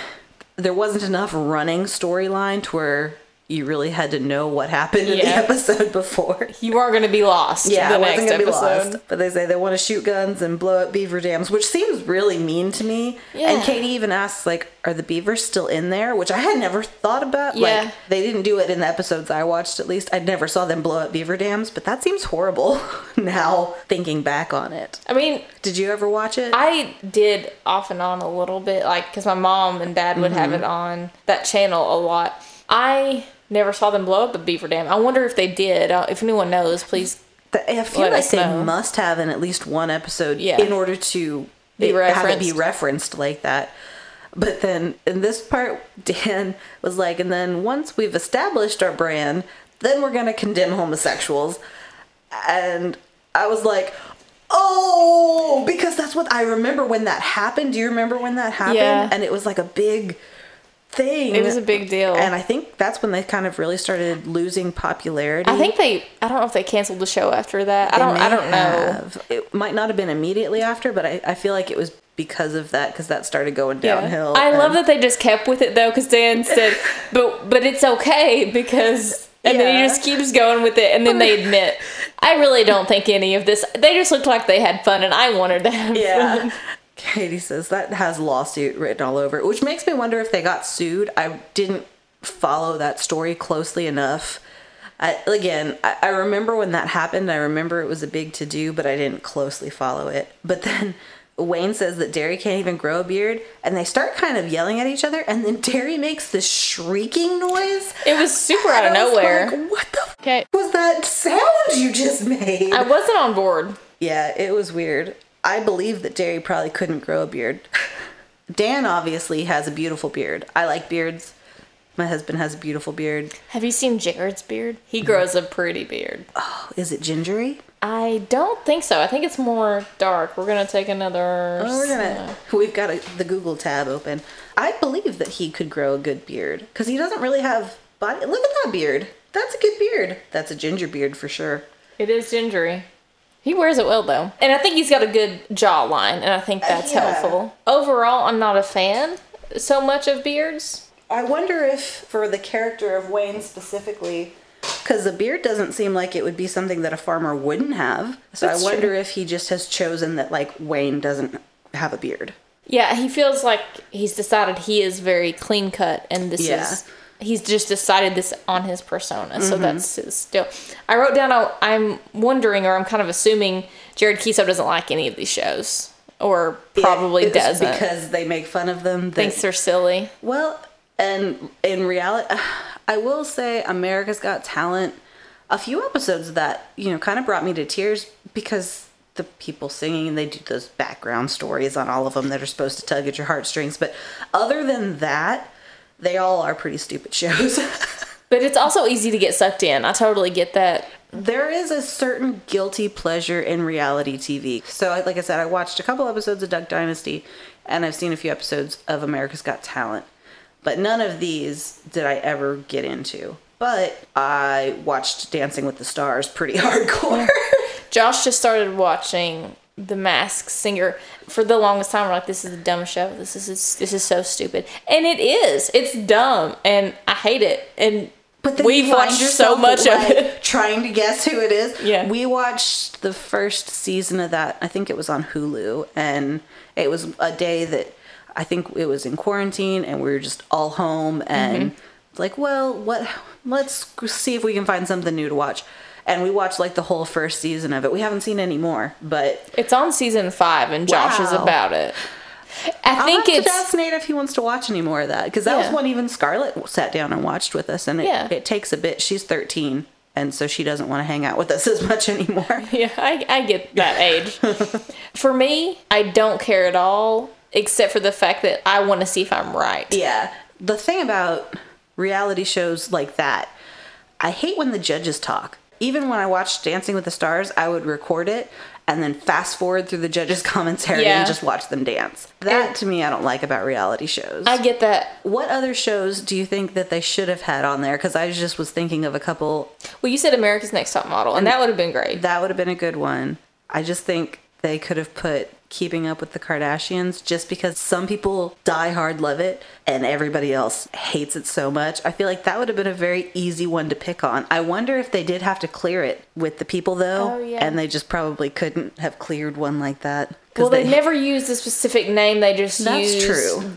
there wasn't enough running storyline to where you really had to know what happened in the episode before. You weren't going to be lost. Yeah, the I wasn't next gonna episode. be lost. But they say they want to shoot guns and blow up beaver dams, which seems really mean to me. Yeah. And Katie even asks, like, are the beavers still in there? Which I had never thought about. Yeah. Like, they didn't do it in the episodes I watched, at least. I never saw them blow up beaver dams, but that seems horrible now thinking back on it. I mean, Did you ever watch it? I did off and on a little bit, like because my mom and dad would have Mm-hmm. it on that channel a lot. I never saw them blow up the beaver dam. I wonder if they did. Uh, if anyone knows, please. Th- I feel like they know. must have in at least one episode Yeah. in order to Be it- have it be referenced. referenced like that. But then in this part, Dan was like, and then once we've established our brand, then we're going to condemn homosexuals. And I was like, oh, because that's what I remember when that happened. Do you remember when that happened? Yeah. And it was like a big thing. It was a big deal. And I think that's when they kind of really started losing popularity. I think they. I don't know if they canceled the show after that. I don't. I don't know. It might not have been immediately after, but I, I feel like it was because of that because that started going downhill. I love that they just kept with it though, because Dan said, "But but it's okay because." And then he just keeps going with it, and then they admit, "I really don't think any of this." They just looked like they had fun, and I wanted to have Yeah. fun. Katie says that has lawsuit written all over it, which makes me wonder if they got sued. I didn't follow that story closely enough. I, again, I, I remember when that happened. I remember it was a big to do, but I didn't closely follow it. But then Wayne says that Derry can't even grow a beard, and they start kind of yelling at each other, and then Derry makes this shrieking noise. It was super out of And I was nowhere. like, what the f- was that sound you just made? I wasn't on board. Yeah, it was weird. I believe that Derry probably couldn't grow a beard. Dan obviously has a beautiful beard. I like beards. My husband has a beautiful beard. Have you seen Jared's beard? He grows a pretty beard. Oh, is it gingery? I don't think so. I think it's more dark. We're gonna take another. Oh, we're gonna. We've got a, the Google tab open. I believe that he could grow a good beard because he doesn't really have body. Look at that beard. That's a good beard. That's a ginger beard for sure. It is gingery. He wears it well though, and I think he's got a good jawline, and I think uh, that's yeah. helpful. Overall, I'm not a fan so much of beards. I wonder if for the character of Wayne specifically, because the beard doesn't seem like it would be something that a farmer wouldn't have. So That's I wonder true. if he just has chosen that like Wayne doesn't have a beard. Yeah, he feels like he's decided he is very clean cut, and this Yeah. is he's just decided this on his persona. So Mm-hmm. that's his still. I wrote down. I- I'm wondering, or I'm kind of assuming, Jared Keeso doesn't like any of these shows, or probably It's doesn't. because they make fun of them. that- thinks they're silly. Well, and in reality, I will say America's Got Talent, a few episodes of that, you know, kind of brought me to tears because the people singing, they do those background stories on all of them that are supposed to tug at your heartstrings. But other than that, they all are pretty stupid shows. But it's also easy to get sucked in. I totally get that. there is a certain guilty pleasure in reality TV. So, like I said, I watched a couple episodes of Duck Dynasty and I've seen a few episodes of America's Got Talent. But none of these did I ever get into. But I watched Dancing with the Stars pretty hardcore. Josh just started watching The mask Singer for the longest time. We're like, this is the dumbest show. This is this is so stupid, and it is. It's dumb, and I hate it. And But then we've watched so much of it. Trying to guess who it is. Yeah. We watched the first season of that. I think it was on Hulu, and it was a day that I think it was in quarantine, and we were just all home, and Mm-hmm. it's like, well, what? Let's see if we can find something new to watch. And we watched like the whole first season of it. We haven't seen any more, but It's on season five, and Josh is about it. I I'll think it's ask Nate if he wants to watch any more of that because that was Yeah. one even Scarlett sat down and watched with us, and it, Yeah. it takes a bit. She's thirteen, and so she doesn't want to hang out with us as much anymore. Yeah, I, I get that age. for me, I don't care at all, except for the fact that I want to see if I'm right. Yeah. The thing about reality shows like that, I hate when the judges talk. Even when I watched Dancing with the Stars, I would record it and then fast forward through the judges' commentary Yeah. and just watch them dance. That to me, I don't like about reality shows. I get that. what other shows do you think that they should have had on there? Because I just was thinking of a couple. Well, you said America's Next Top Model, and that would have been great. That would have been a good one. I just think they could have put Keeping Up with the Kardashians just because some people die hard love it and everybody else hates it so much. I feel like that would have been a very easy one to pick on. I wonder if they did have to clear it with the people though, Oh, yeah. and they just probably couldn't have cleared one like that. Well, they, never used a specific name. They just That's used true.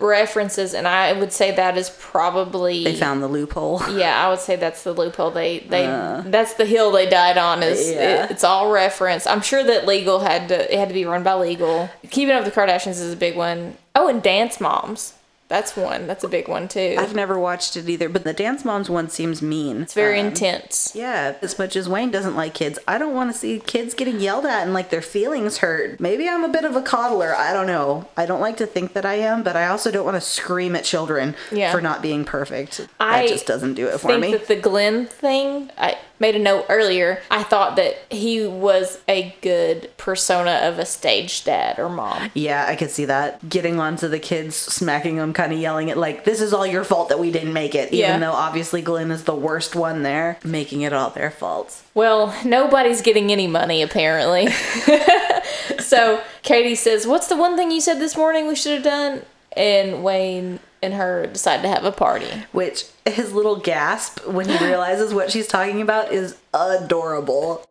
References, and I would say that is probably They found the loophole. Yeah, I would say that's the loophole. They they that's the hill they died on. Is Uh. Yeah. it, it's all reference. I'm sure that legal had to it had to be run by legal. Keeping up with the Kardashians is a big one. Oh, and Dance Moms. That's one. That's a big one too. I've never watched it either, but the Dance Moms one seems mean. it's very Um, intense. Yeah, as much as Wayne doesn't like kids, I don't want to see kids getting yelled at and like their feelings hurt. Maybe I'm a bit of a coddler. I don't know. I don't like to think that I am, but I also don't want to scream at children Yeah. for not being perfect. I that just doesn't do it for think me. that the Glen thing, I made a note earlier. I thought that he was a good persona of a stage dad or mom. Yeah, I could see that. Getting onto the kids, smacking them, kind of yelling at like, "This is all your fault that we didn't make it." Yeah. Even though obviously Glen is the worst one there, making it all their fault. Well, nobody's getting any money apparently. so Katie says, What's the one thing you said this morning we should have done? And Wayne and her decide to have a party. Which his little gasp when he realizes what she's talking about is adorable.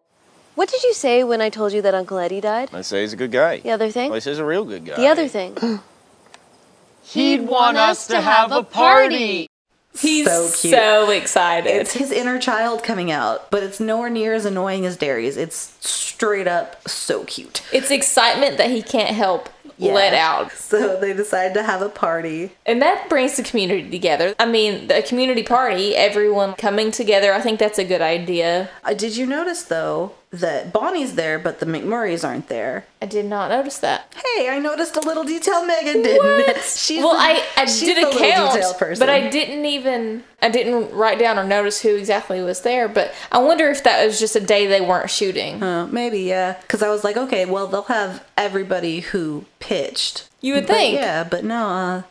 What did you say when I told you that Uncle Eddie died? I say he's a good guy. The other thing? I say he's a real good guy. The other thing. He'd want us to have a party. He's So cute. so, excited. It's his inner child coming out, but it's nowhere near as annoying as Derry's. It's straight up so cute. It's excitement that he can't help Yeah. let out. So they decide to have a party. And that brings the community together. I mean, the community party, everyone coming together, I think that's a good idea. Uh, did you notice though that Bonnie's there, but the McMurrays aren't there? I did not notice that. Hey, I noticed a little detail Megan didn't. What? She's well, the- I, I did a count, but I didn't even I didn't write down or notice who exactly was there. But I wonder if that was just a day they weren't shooting. Uh, maybe yeah, because I was like, okay, well they'll have everybody who pitched. You would But think. yeah, but no. Uh,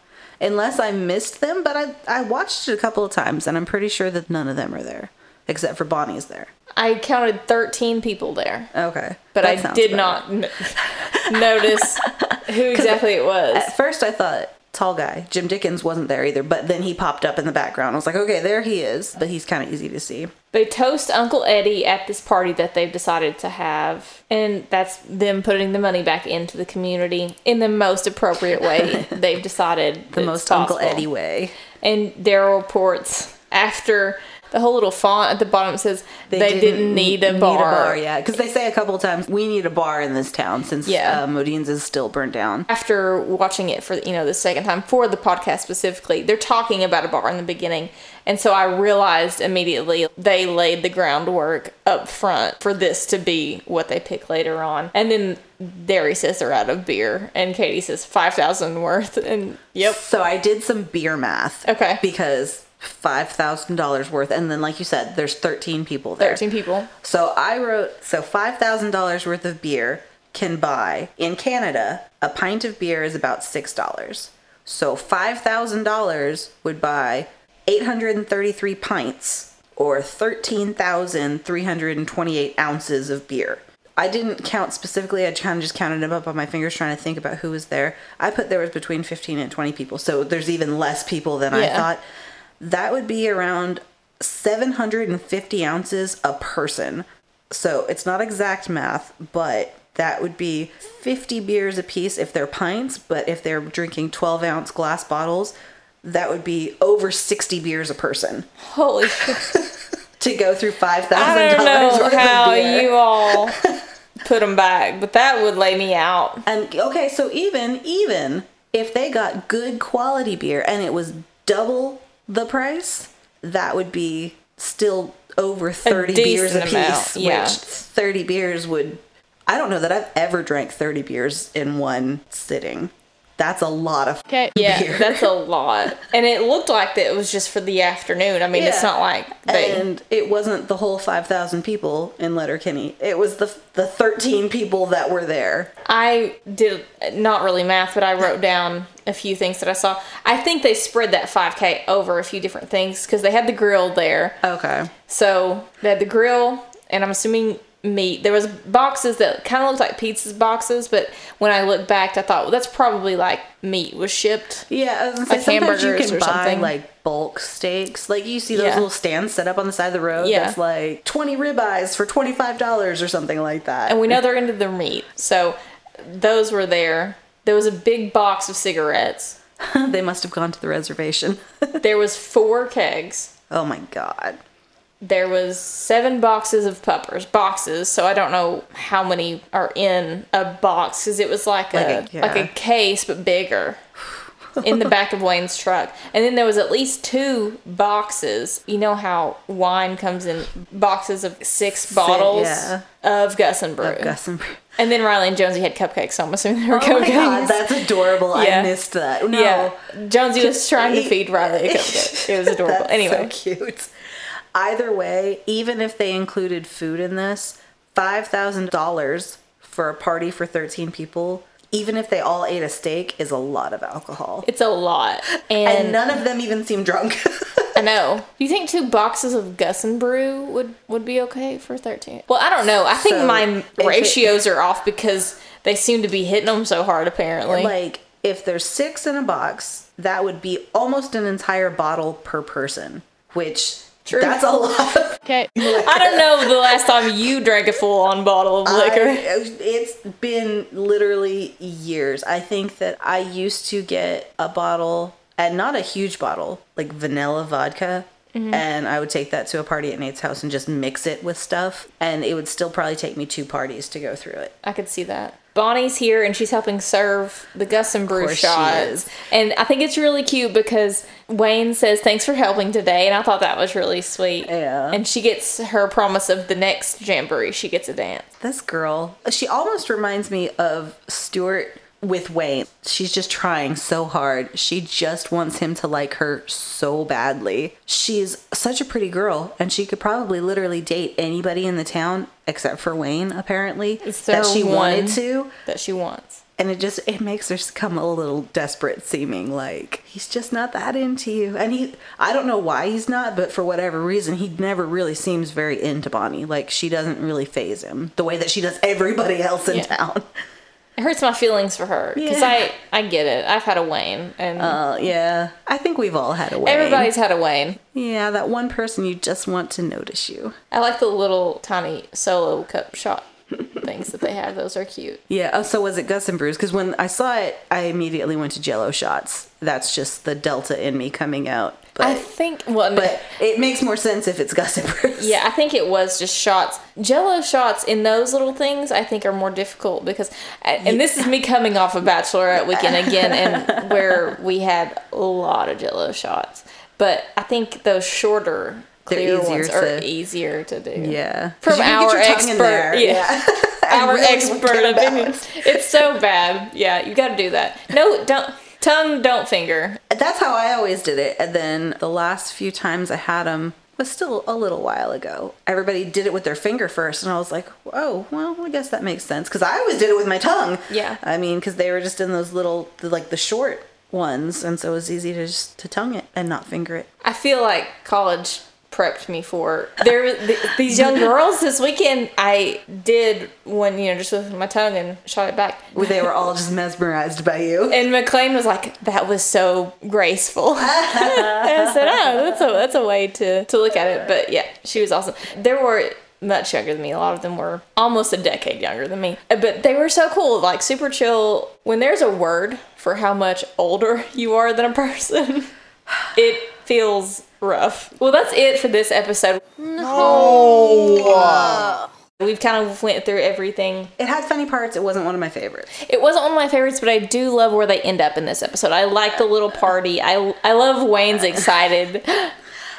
unless I missed them, but I I watched it a couple of times, and I'm pretty sure that none of them are there, except for Bonnie's there. I counted thirteen people there, Okay, but that I did better. not n- notice who exactly it was. At first, I thought tall guy Jim Dickens wasn't there either, but then he popped up in the background. I was like, okay, there he is, but he's kind of easy to see. They toast Uncle Eddie at this party that they've decided to have, and that's them putting the money back into the community in the most appropriate way they've decided. The most Uncle Eddie way. And Daryl reports after the whole little font at the bottom says they, didn't, need a bar. yeah, because they say a couple of times we need a bar in this town since Yeah. uh, Modine's is still burnt down. After watching it for you know the second time for the podcast specifically, they're talking about a bar in the beginning, and so I realized immediately they laid the groundwork up front for this to be what they pick later on. And then Derry says they're out of beer, and Katie says five thousand worth, and yep, So I did some beer math. Okay. Because five thousand dollars worth, and then like you said, there's thirteen people there. thirteen people. So I wrote so five thousand dollars worth of beer can buy in Canada a pint of beer is about six dollars. So five thousand dollars would buy eight hundred and thirty-three pints or thirteen thousand three hundred and twenty-eight ounces of beer. I didn't count specifically. I kind of just counted them up on my fingers, trying to think about who was there. I put there was between fifteen and twenty people, so there's even less people than I thought. That would be around 750 ounces a person. So it's not exact math, but that would be 50 beers a piece if they're pints. But if they're drinking 12 ounce glass bottles, that would be over 60 beers a person Holy shit! to go through $5,000 I don't know how you all put them back, but that would lay me out. And okay, so even even if they got good quality beer and it was double the price, that would be still over 30 beers a piece, yeah. which 30 beers would I don't know that I've ever drank 30 beers in one sitting. That's a lot of Okay. Yeah, beer. that's a lot. And it looked like that it was just for the afternoon. I mean, it's not like they. and it wasn't the whole 5,000 people in Letterkenny. It was the the 13 people that were there. I did not really math, but I wrote down a few things that I saw. I think they spread that 5K over a few different things because they had the grill there. Okay. So they had the grill, and I'm assuming meat. There was boxes that kind of looked like pizza boxes, but when I looked back, I thought, well, that's probably like meat was shipped. Yeah, I was Like sometimes you can or buy something. like bulk steaks. Like you see those Yeah. little stands set up on the side of the road. Yeah. That's like twenty ribeyes for twenty five dollars or something like that. And we know they're into their meat, so those were there. There was a big box of cigarettes. they must have gone to the reservation. There was four kegs. oh my god. There was seven boxes of puppers, boxes. So I don't know how many are in a box because it was like, Like a, a- yeah. like a case but bigger in the back of Wayne's truck. And then there was at least two boxes. You know how wine comes in boxes of six bottles yeah. of Gus and Brew. Of Gus and Brew. And then Reilly and Jonesy had cupcakes, so I'm assuming they were Oh my god, that's adorable. Yeah. I missed that. No. Yeah, Jonesy was trying to feed Reilly a cupcake. It was adorable. Anyway, so cute. Either way, even if they included food in this, $5,000 for a party for 13 people, even if they all ate a steak, is a lot of alcohol. It's a lot. And And, none of them even seem drunk. I know. Do you think two boxes of Gus and Brew would, would be okay for 13? Well, I don't know. I think So, my if it- ratios are off because they seem to be hitting them so hard, apparently. like, if there's six in a box, that would be almost an entire bottle per person, which True. that's a lot Okay. I don't know the last time you drank a full on bottle of liquor. I- it's been literally years. I think that I used to get a bottle, and not a huge bottle, like vanilla vodka. Mm-hmm. And I would take that to a party at Nate's house and just mix it with stuff. And it would still probably take me two parties to go through it. I could see that. Bonnie's here and she's helping serve the Gus and Brew course shots. And I think it's really cute because Wayne says, Thanks for helping today. And I thought that was really sweet. Yeah. And she gets her promise of the next jamboree, she gets a dance. This girl, she almost reminds me of Stewart with Wayne. She's just trying so hard. She just wants him to like her so badly. She's such a pretty girl, and she could probably literally date anybody in the town except for Wayne, apparently, that she wanted to. That she wants. And it just it makes her come a little desperate seeming like he's just not that into you. And he I don't know why he's not, but for whatever reason he never really seems very into Bonnie. Like she doesn't really phase him the way that she does everybody else in Yeah. town. It hurts my feelings for her because Yeah. I, I get it. I've had a Wayne and Uh, yeah, I think we've all had a Wayne. everybody's had a Wayne. yeah, that one person you just want to notice you. I like the little tiny solo cup shot things that they have. Those are cute. Yeah. Oh, so was it Gus and Bruce? Because when I saw it, I immediately went to Jello shots. That's just the Delta in me coming out. But I think, well, but it makes more sense if it's Bruce. Yeah, I think it was just shots. Jello shots in those little things, I think, are more difficult because, and this is me coming off of Bachelorette weekend again, and where we had a lot of Jello shots. But I think those shorter, They're clear easier ones are to- easier to do. Yeah. from our expert, there. yeah. I Our really expert care about opinion. It's so bad. Yeah, you got to do that. No, don't tongue, don't finger. That's how I always did it. And then the last few times I had them was still a little while ago. Everybody did it with their finger first, and I was like, oh, well, I guess that makes sense. Because I always did it with my tongue. Yeah. I mean, because they were just in those little, like the short ones, and so it was easy to just to tongue it and not finger it. I feel like college prepped me for. There th- these young girls this weekend I did one you know just with my tongue and shot it back. They were all just mesmerized by you. and McLean was like that was so graceful. And I said oh that's a that's a way to to look at it. But yeah she was awesome. There were much younger than me. A lot of them were almost a decade younger than me. Uh, but they were so cool like super chill. When there's a word for how much older you are than a person it feels rough. Well, that's it for this episode. No. We've kind of went through everything. It had funny parts. It wasn't one of my favorites. It wasn't one of my favorites, but I do love where they end up in this episode. I like the little party. I I love Wayne's excited.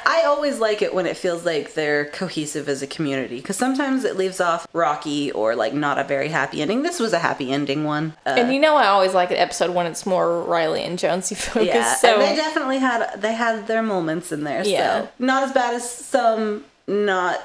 I always like it when it feels like they're cohesive as a community because sometimes it leaves off rocky or like not a very happy ending. This was a happy ending one. Uh, and you know I always like an episode when it's more Reilly and Jonesy focused. yeah, so and they definitely had they had their moments in there. Yeah. So not as bad as some, not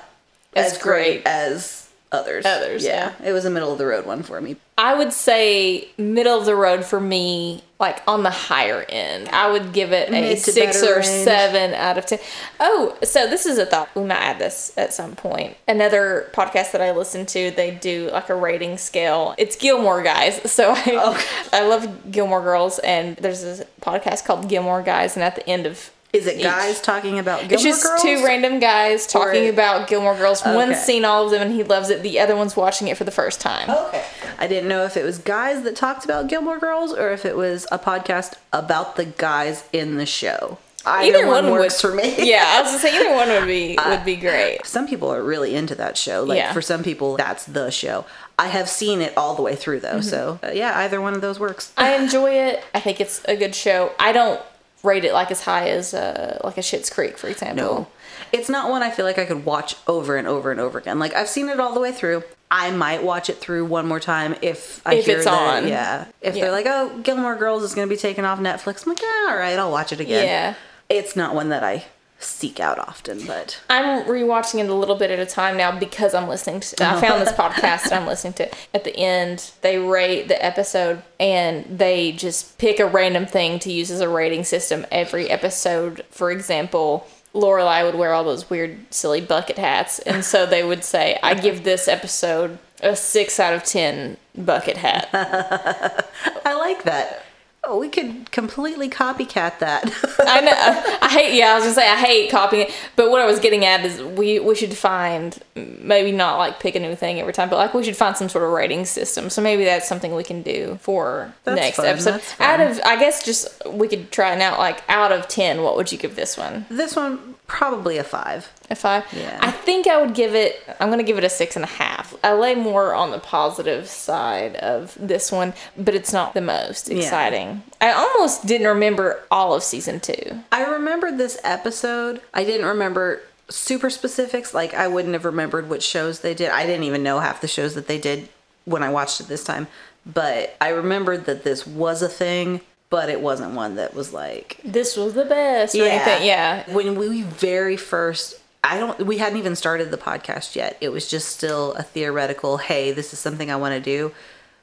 As as, great. great. as others. Others, it was a middle of the road one for me. I would say middle of the road for me, like on the higher end. I would give it a Mid to six or range. seven out of ten. Oh, so this is a thought. We might add this at some point. Another podcast that I listen to, they do like a rating scale. It's Gilmore Guys. So I, oh. I love Gilmore Girls, and there's this podcast called Gilmore Guys, and at the end of Is it each- guys talking about Gilmore Girls? it's just Girls? two random guys talking Or- about Gilmore Girls. One's seen all of them and he loves it. The other one's watching it for the first time. Okay. I didn't know if it was guys that talked about Gilmore Girls or if it was a podcast about the guys in the show. Either, one, works would, for me. Yeah, I was gonna say either one would be would be great. Some people are really into that show. Like Yeah. for some people, that's the show. I have seen it all the way through though, so uh, yeah, either one of those works. Mm-hmm. I enjoy it. I think it's a good show. I don't rate it like as high as uh, like a Schitt's Creek, for example. No, it's not one I feel like I could watch over and over and over again. Like I've seen it all the way through. I might watch it through one more time if I If hear it's that. on. Yeah, if Yeah. they're like, "Oh, Gilmore Girls is going to be taken off Netflix," I'm like, "Yeah, all right, I'll watch it again." Yeah. it's not one that I seek out often, but I'm rewatching it a little bit at a time now because I'm listening to. I found this podcast and I'm listening to. it. At the end, they rate the episode and they just pick a random thing to use as a rating system every episode. For example, Lorelai would wear all those weird, silly bucket hats, and so they would say, "I give this episode a six out of ten bucket hat." I like that. Oh, we could completely copycat that. I know. I hate. Yeah, I was gonna say I hate copying it. But what I was getting at is we we should find maybe not like pick a new thing every time, but like we should find some sort of rating system. So maybe that's something we can do for That's next fun, episode. Out of I guess just we could try it out. Like out of ten, what would you give this one? this one probably a five. A five? Yeah. I think I would give it. I'm gonna give it a six and a half. I lay more on the positive side of this one, but it's not the most Yeah. exciting. I almost didn't remember all of season two. I remembered this episode. I didn't remember super specifics. Like I wouldn't have remembered which shows they did. I didn't even know half the shows that they did when I watched it this time. But I remembered that this was a thing, but it wasn't one that was like This was the best. Or anything. Yeah. When we very first I don't we hadn't even started the podcast yet. It was just still a theoretical, hey, this is something I want to do.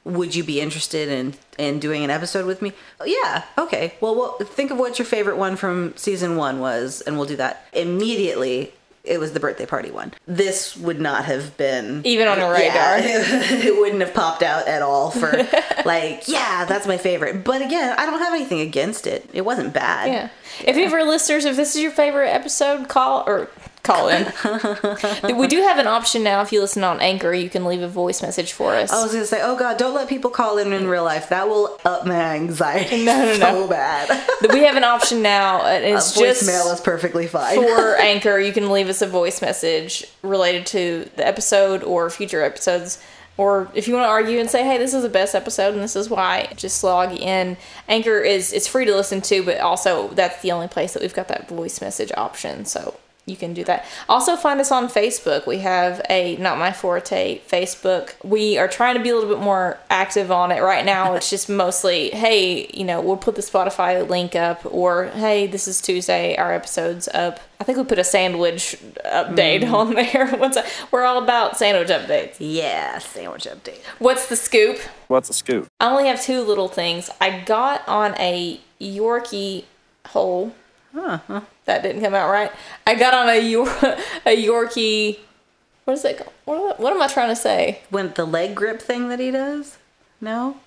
Would you be interested in in doing an episode with me? Oh, yeah. Okay. Well, well, think of what your favorite one from season 1 was and we'll do that. Immediately it was the birthday party one. This would not have been Even on a radar. Yeah, it wouldn't have popped out at all for like, yeah, that's my favorite. But again, I don't have anything against it. It wasn't bad. Yeah. If you ever listeners, if this is your favorite episode, call or call in. we do have an option now. If you listen on Anchor, you can leave a voice message for us. I was gonna say, oh god, don't let people call in in real life. That will up my anxiety No, no, so no. bad. we have an option now, uh, and it's just Voicemail is perfectly fine. for Anchor. You can leave us a voice message related to the episode or future episodes. Or if you want to argue and say, "Hey, this is the best episode and this is why," just log in. Anchor is it's free to listen to, but also that's the only place that we've got that voice message option. So you can do that. Also, find us on Facebook. We have a Not My Forte Facebook. We are trying to be a little bit more active on it right now. It's just mostly, hey, you know, we'll put the Spotify link up, or hey, this is Tuesday, our episode's up. I think we put a sandwich update mm. on there. What's that? We're all about sandwich updates. yeah, sandwich update. What's the scoop? What's the scoop? I only have two little things. I got on a Yorkie hole. That didn't come out right. I got on a Yor- a Yorkie. What is it called? What, what am I trying to say? When the leg grip thing that he does? No?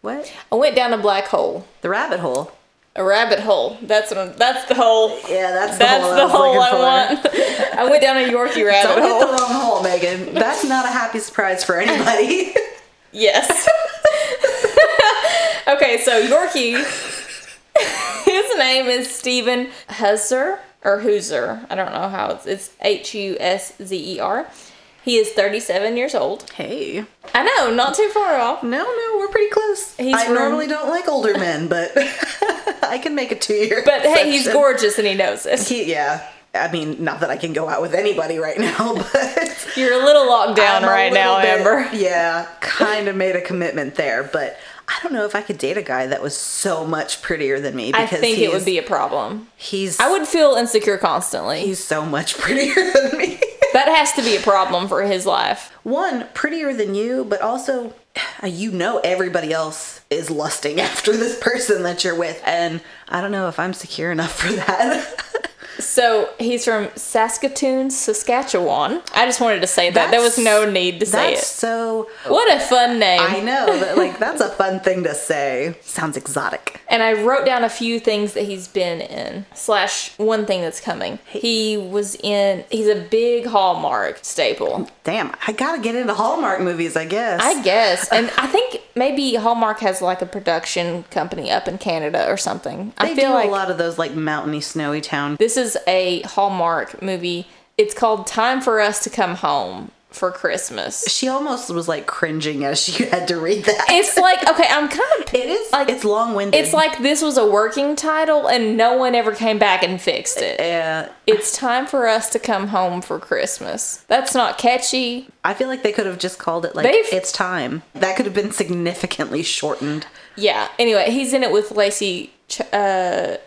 What? I went down a black hole, The rabbit hole. a rabbit hole. That's what I'm, that's the hole. Yeah, that's the That's hole. I the hole I for. want. I went down a Yorkie rabbit Don't hit hole. the wrong hole, Megan. That's not a happy surprise for anybody. Yes. okay, so Yorkie, his name is Stephen Husser or Hooser. I don't know how it's it's H U S Z E R. He is 37 years old. hey. I know, not too far off. No, no, we're pretty close. He's I from- normally don't like older men, but I can make a two year. But hey, he's gorgeous and he knows it. He, yeah. I mean, not that I can go out with anybody right now, but You're a little locked down I'm right now, bit- Amber. Yeah, kind of made a commitment there, but I don't know if I could date a guy that was so much prettier than me. I Because think it would be a problem. He's. I would feel insecure constantly. He's so much prettier than me. That has to be a problem for his life. One, prettier than you, but also, uh, you know, everybody else is lusting after this person that you're with, and I don't know if I'm secure enough for that. So he's from Saskatoon, Saskatchewan. I just wanted to say that. there was no need to say That's it. so. What a fun name. I know, but like that's a fun thing to say. Sounds exotic. And I wrote down a few things that he's been in, slash one thing that's coming. He was in, he's a big Hallmark staple. Damn, I gotta get into Hallmark movies, I guess. I guess. And I think maybe Hallmark has like a production company up in Canada or something. they I feel do like a lot of those like mountainy, snowy town. this is a Hallmark movie. It's called Time for Us to Come Home for Christmas. She almost was like cringing as she had to read that. It's like, okay, I'm kind of it is like- it's long winded. It's like this was a working title and no one ever came back and fixed it. yeah. It's time for us to come home for Christmas. That's not catchy. I feel like they could have just called it like They've- it's time. That could have been significantly shortened. Yeah. Anyway, he's in it with Lacey Ch- uh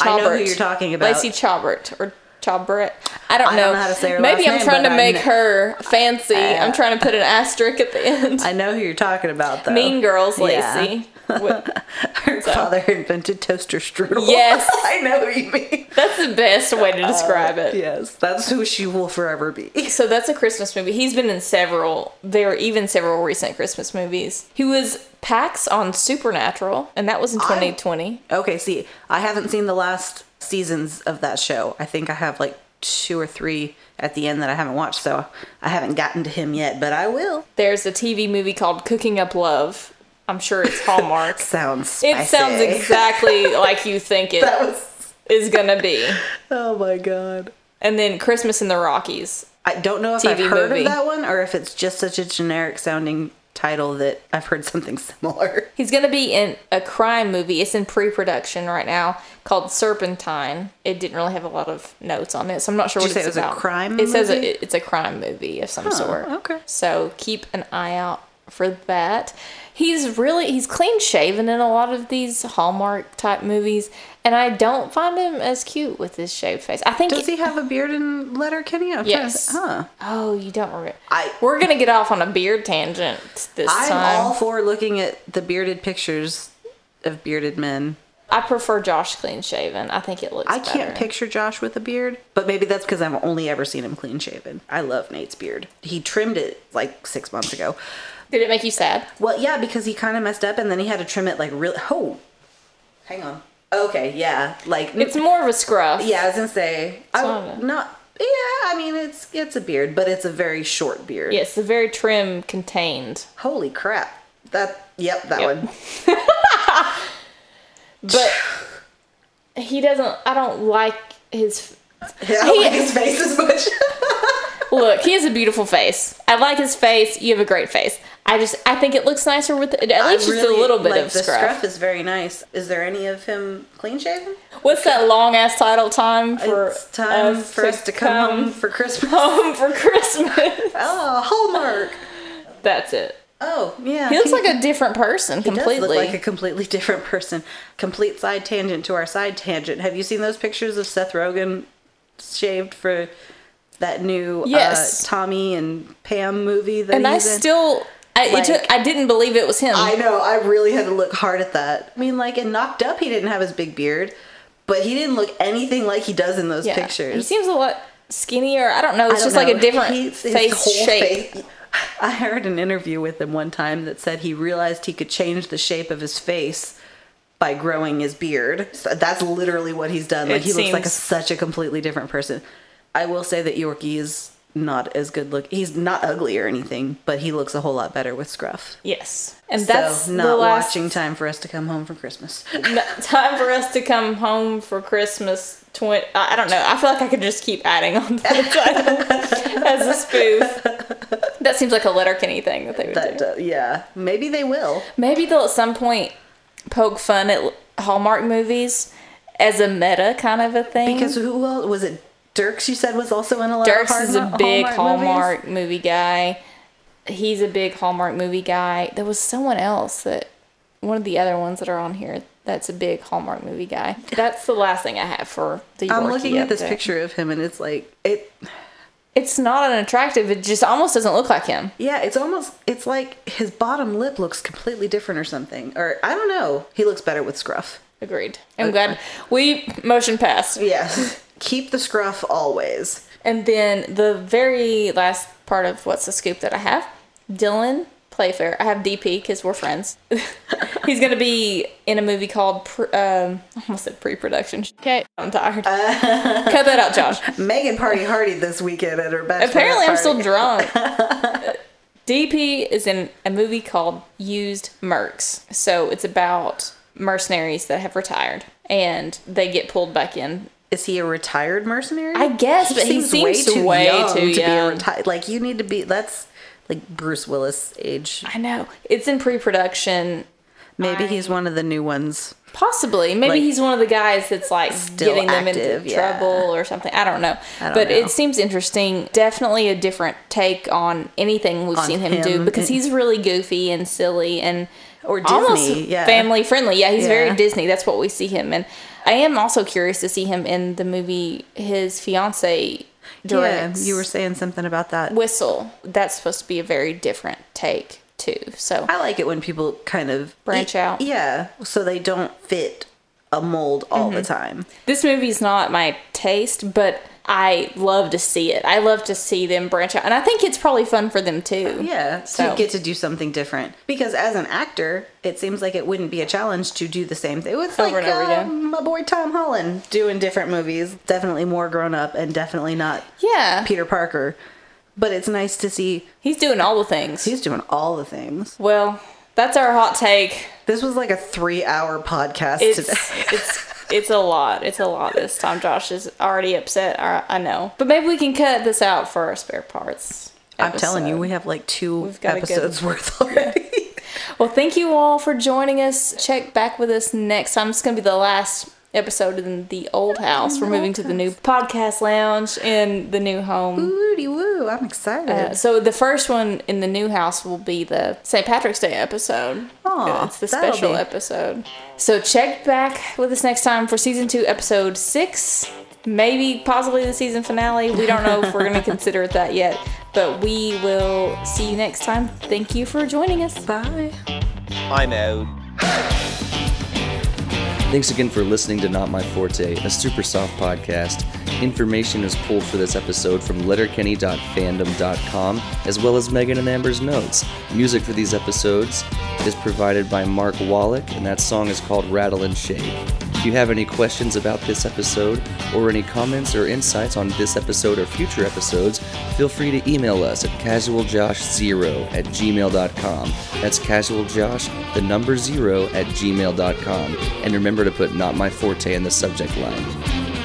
I know who you're talking about. Lacey Chabert or Chobret. I don't I know. don't know how to say her Maybe I'm name, trying to I make kn- her fancy. I'm trying to put an asterisk at the end. I know who you're talking about, though. mean Girls, Yeah. What- Her father invented toaster strudel. Yes. I know who you mean. That's the best way to uh, describe it. Yes, that's who she will forever be. So that's a Christmas movie. He's been in several. There are even several recent Christmas movies. He was Pax on Supernatural, and that was in 2020. Okay, see, I haven't seen the last seasons of that show. I think I have like two or three at the end that I haven't watched, so I haven't gotten to him yet, but I will. There's a TV movie called Cooking Up Love. I'm sure it's Hallmark. Sounds spicy. it sounds exactly like you think it was. is gonna be. Oh my god. And then Christmas in the Rockies. I don't know if TV I've heard movie. of that one or if it's just such a generic sounding title that I've heard something similar. He's gonna be in a crime movie. It's in pre-production right now called Serpentine. It didn't really have a lot of notes on it, so I'm not sure Did what it's say it was a about. crime It says movie? it, it's a crime movie of some sort. okay. So keep an eye out for that. He's really he's clean shaven in a lot of these Hallmark type movies, and I don't find him as cute with his shaved face. I think Does he have a beard in Letterkenny? I'm to- Yes. Huh. Oh, you don't. Re- I- We're gonna get off on a beard tangent this I'm time. all for looking at the bearded pictures of bearded men. I prefer Josh clean shaven. I think it looks. I can't better. picture Josh with a beard, but maybe that's because I've only ever seen him clean shaven. I love Nate's beard. He trimmed it like six months ago. Did it make you sad? Well, yeah, because he kind of messed up and then he had to trim it like really. Oh, hang on. Okay, yeah, like It's more of a scruff. yeah. I was gonna say, I not. Yeah, I mean it's it's a beard, but it's a very short beard. Yes, a very trim, contained. Holy crap! That yep, that Yep. one. But he doesn't. I don't like his. I don't like his face as much. Look, he has a beautiful face. I like his face. You have a great face. I just, I think it looks nicer with at I least just a little bit like, of the scruff. scruff is very nice. Is there any of him clean shaven? What's that long ass title? Time for it's time us for us to come, home for Christmas. home for Christmas. Oh, Hallmark. That's it. Oh, yeah. He looks like a different person He does look like a completely different person. Complete side tangent to our side tangent. Have you seen those pictures of Seth Rogen shaved for that new Yes. uh, Tommy and Pam movie that and I in? still, I, Like- it took, I didn't believe it was him. I know. I really had to look hard at that. I mean, like in Knocked Up, he didn't have his big beard, but he didn't look anything like he does in those Yeah. pictures. He seems a lot skinnier. I don't know. It's don't just like a different his face shape. face- I heard an interview with him one time that said he realized he could change the shape of his face by growing his beard. So that's literally what he's done. Like It he looks like a, such a completely different person. I will say that Yorkie is not as good look. He's not ugly or anything, but he looks a whole lot better with scruff. Yes, and that's so the not last watching time for us to come home for Christmas. time for us to come home for Christmas. Twenty. I I don't know. I feel like I could just keep adding on to the title as a spoof. That seems like a Letterkenny thing that they would That do. uh, yeah, maybe they will. Maybe they'll at some point poke fun at Hallmark movies as a meta kind of a thing. Because who else was it? Dirks, you said was also in a lot Dirks of Dirks is a big Hallmark? Hallmark movie guy. He's a big Hallmark movie guy. There was someone else that one of the other ones that are on here that's a big Hallmark movie guy. That's the last thing I have for the I'm Yorkie looking at this picture of him, and it's like it. It's not unattractive. It just almost doesn't look like him. Yeah, it's almost. It's like his bottom lip looks completely different or something. Or I don't know. He looks better with scruff. Agreed. I'm glad we motion passed. Yes. Keep the scruff always. And then the very last part of what's the scoop that I have, Dylan Playfair. I have DP because we're friends. He's gonna be in a movie called pr- um, I almost said pre-production. Okay. I'm tired. Cut that out, Josh. Megan Party Hardy this weekend at her bachelorette Apparently, I'm party. still drunk. DP is in a movie called Used Mercs. So it's about mercenaries that have retired and they get pulled back in. Is he a retired mercenary? I guess, but he seems way too young to be a young. retired. Like you need to be. That's like Bruce Willis age. I know it's in pre-production. Maybe he's one of the new ones. Possibly, maybe Like, he's one of the guys that's like getting them into yeah. trouble or something. I don't know, I don't but know. it seems interesting. Definitely a different take on anything we've On seen him, do because he's really goofy and silly and Or almost Disney, yeah. family friendly. Yeah, he's Yeah. very Disney. That's what we see him in. I am also curious to see him in the movie his fiance directs. Yeah, you were saying something about that. Whistle. That's supposed to be a very different take too. So I like it when people kind of Branch out. Yeah, so they don't fit a mold all Mm-hmm. the time. this movie's not my taste, but I love to see it. I love to see them branch out, and I think it's probably fun for them too. Yeah, So- to get to do something different. Because as an actor, it seems like it wouldn't be a challenge to do the same thing. It's like Over and over uh, again. my boy Tom Holland doing different movies. Definitely more grown up and definitely not Yeah, Peter Parker. But it's nice to see he's doing all the things. he's doing all the things. well, that's our hot take. This was like a three hour podcast It's today. it's it's a lot. It's a lot this time. Josh is already upset. I, I know, but maybe we can cut this out for our spare parts. I'm telling you, we have like 2 We've got a good- episodes worth already. Well, thank you all for joining us. Check back with us next time. It's going to be the last episode in the old house. We're moving to the new podcast lounge in the new home. Woody woo, I'm excited. Uh, so the first one in the new house will be the St. Patrick's Day episode. Aw, it's the special be- episode. So check back with us next time for season two, episode six. Maybe possibly the season finale. We don't know if we're going to consider it that yet, but we will see you next time. Thank you for joining us. Bye. I'm out. Thanks again for listening to Not My Forte, a super soft podcast. Information is pulled for this episode from letterkenny.fandom.com, as well as Megan and Amber's notes. Music for these episodes is provided by Marc Walloch, and that song is called Rattle and Shake. If you have any questions about this episode, or any comments or insights on this episode or future episodes, feel free to email us at casualjosh0 at gmail.com. That's casualjosh, the number zero, at gmail.com. And remember to put Not My Forte in the subject line.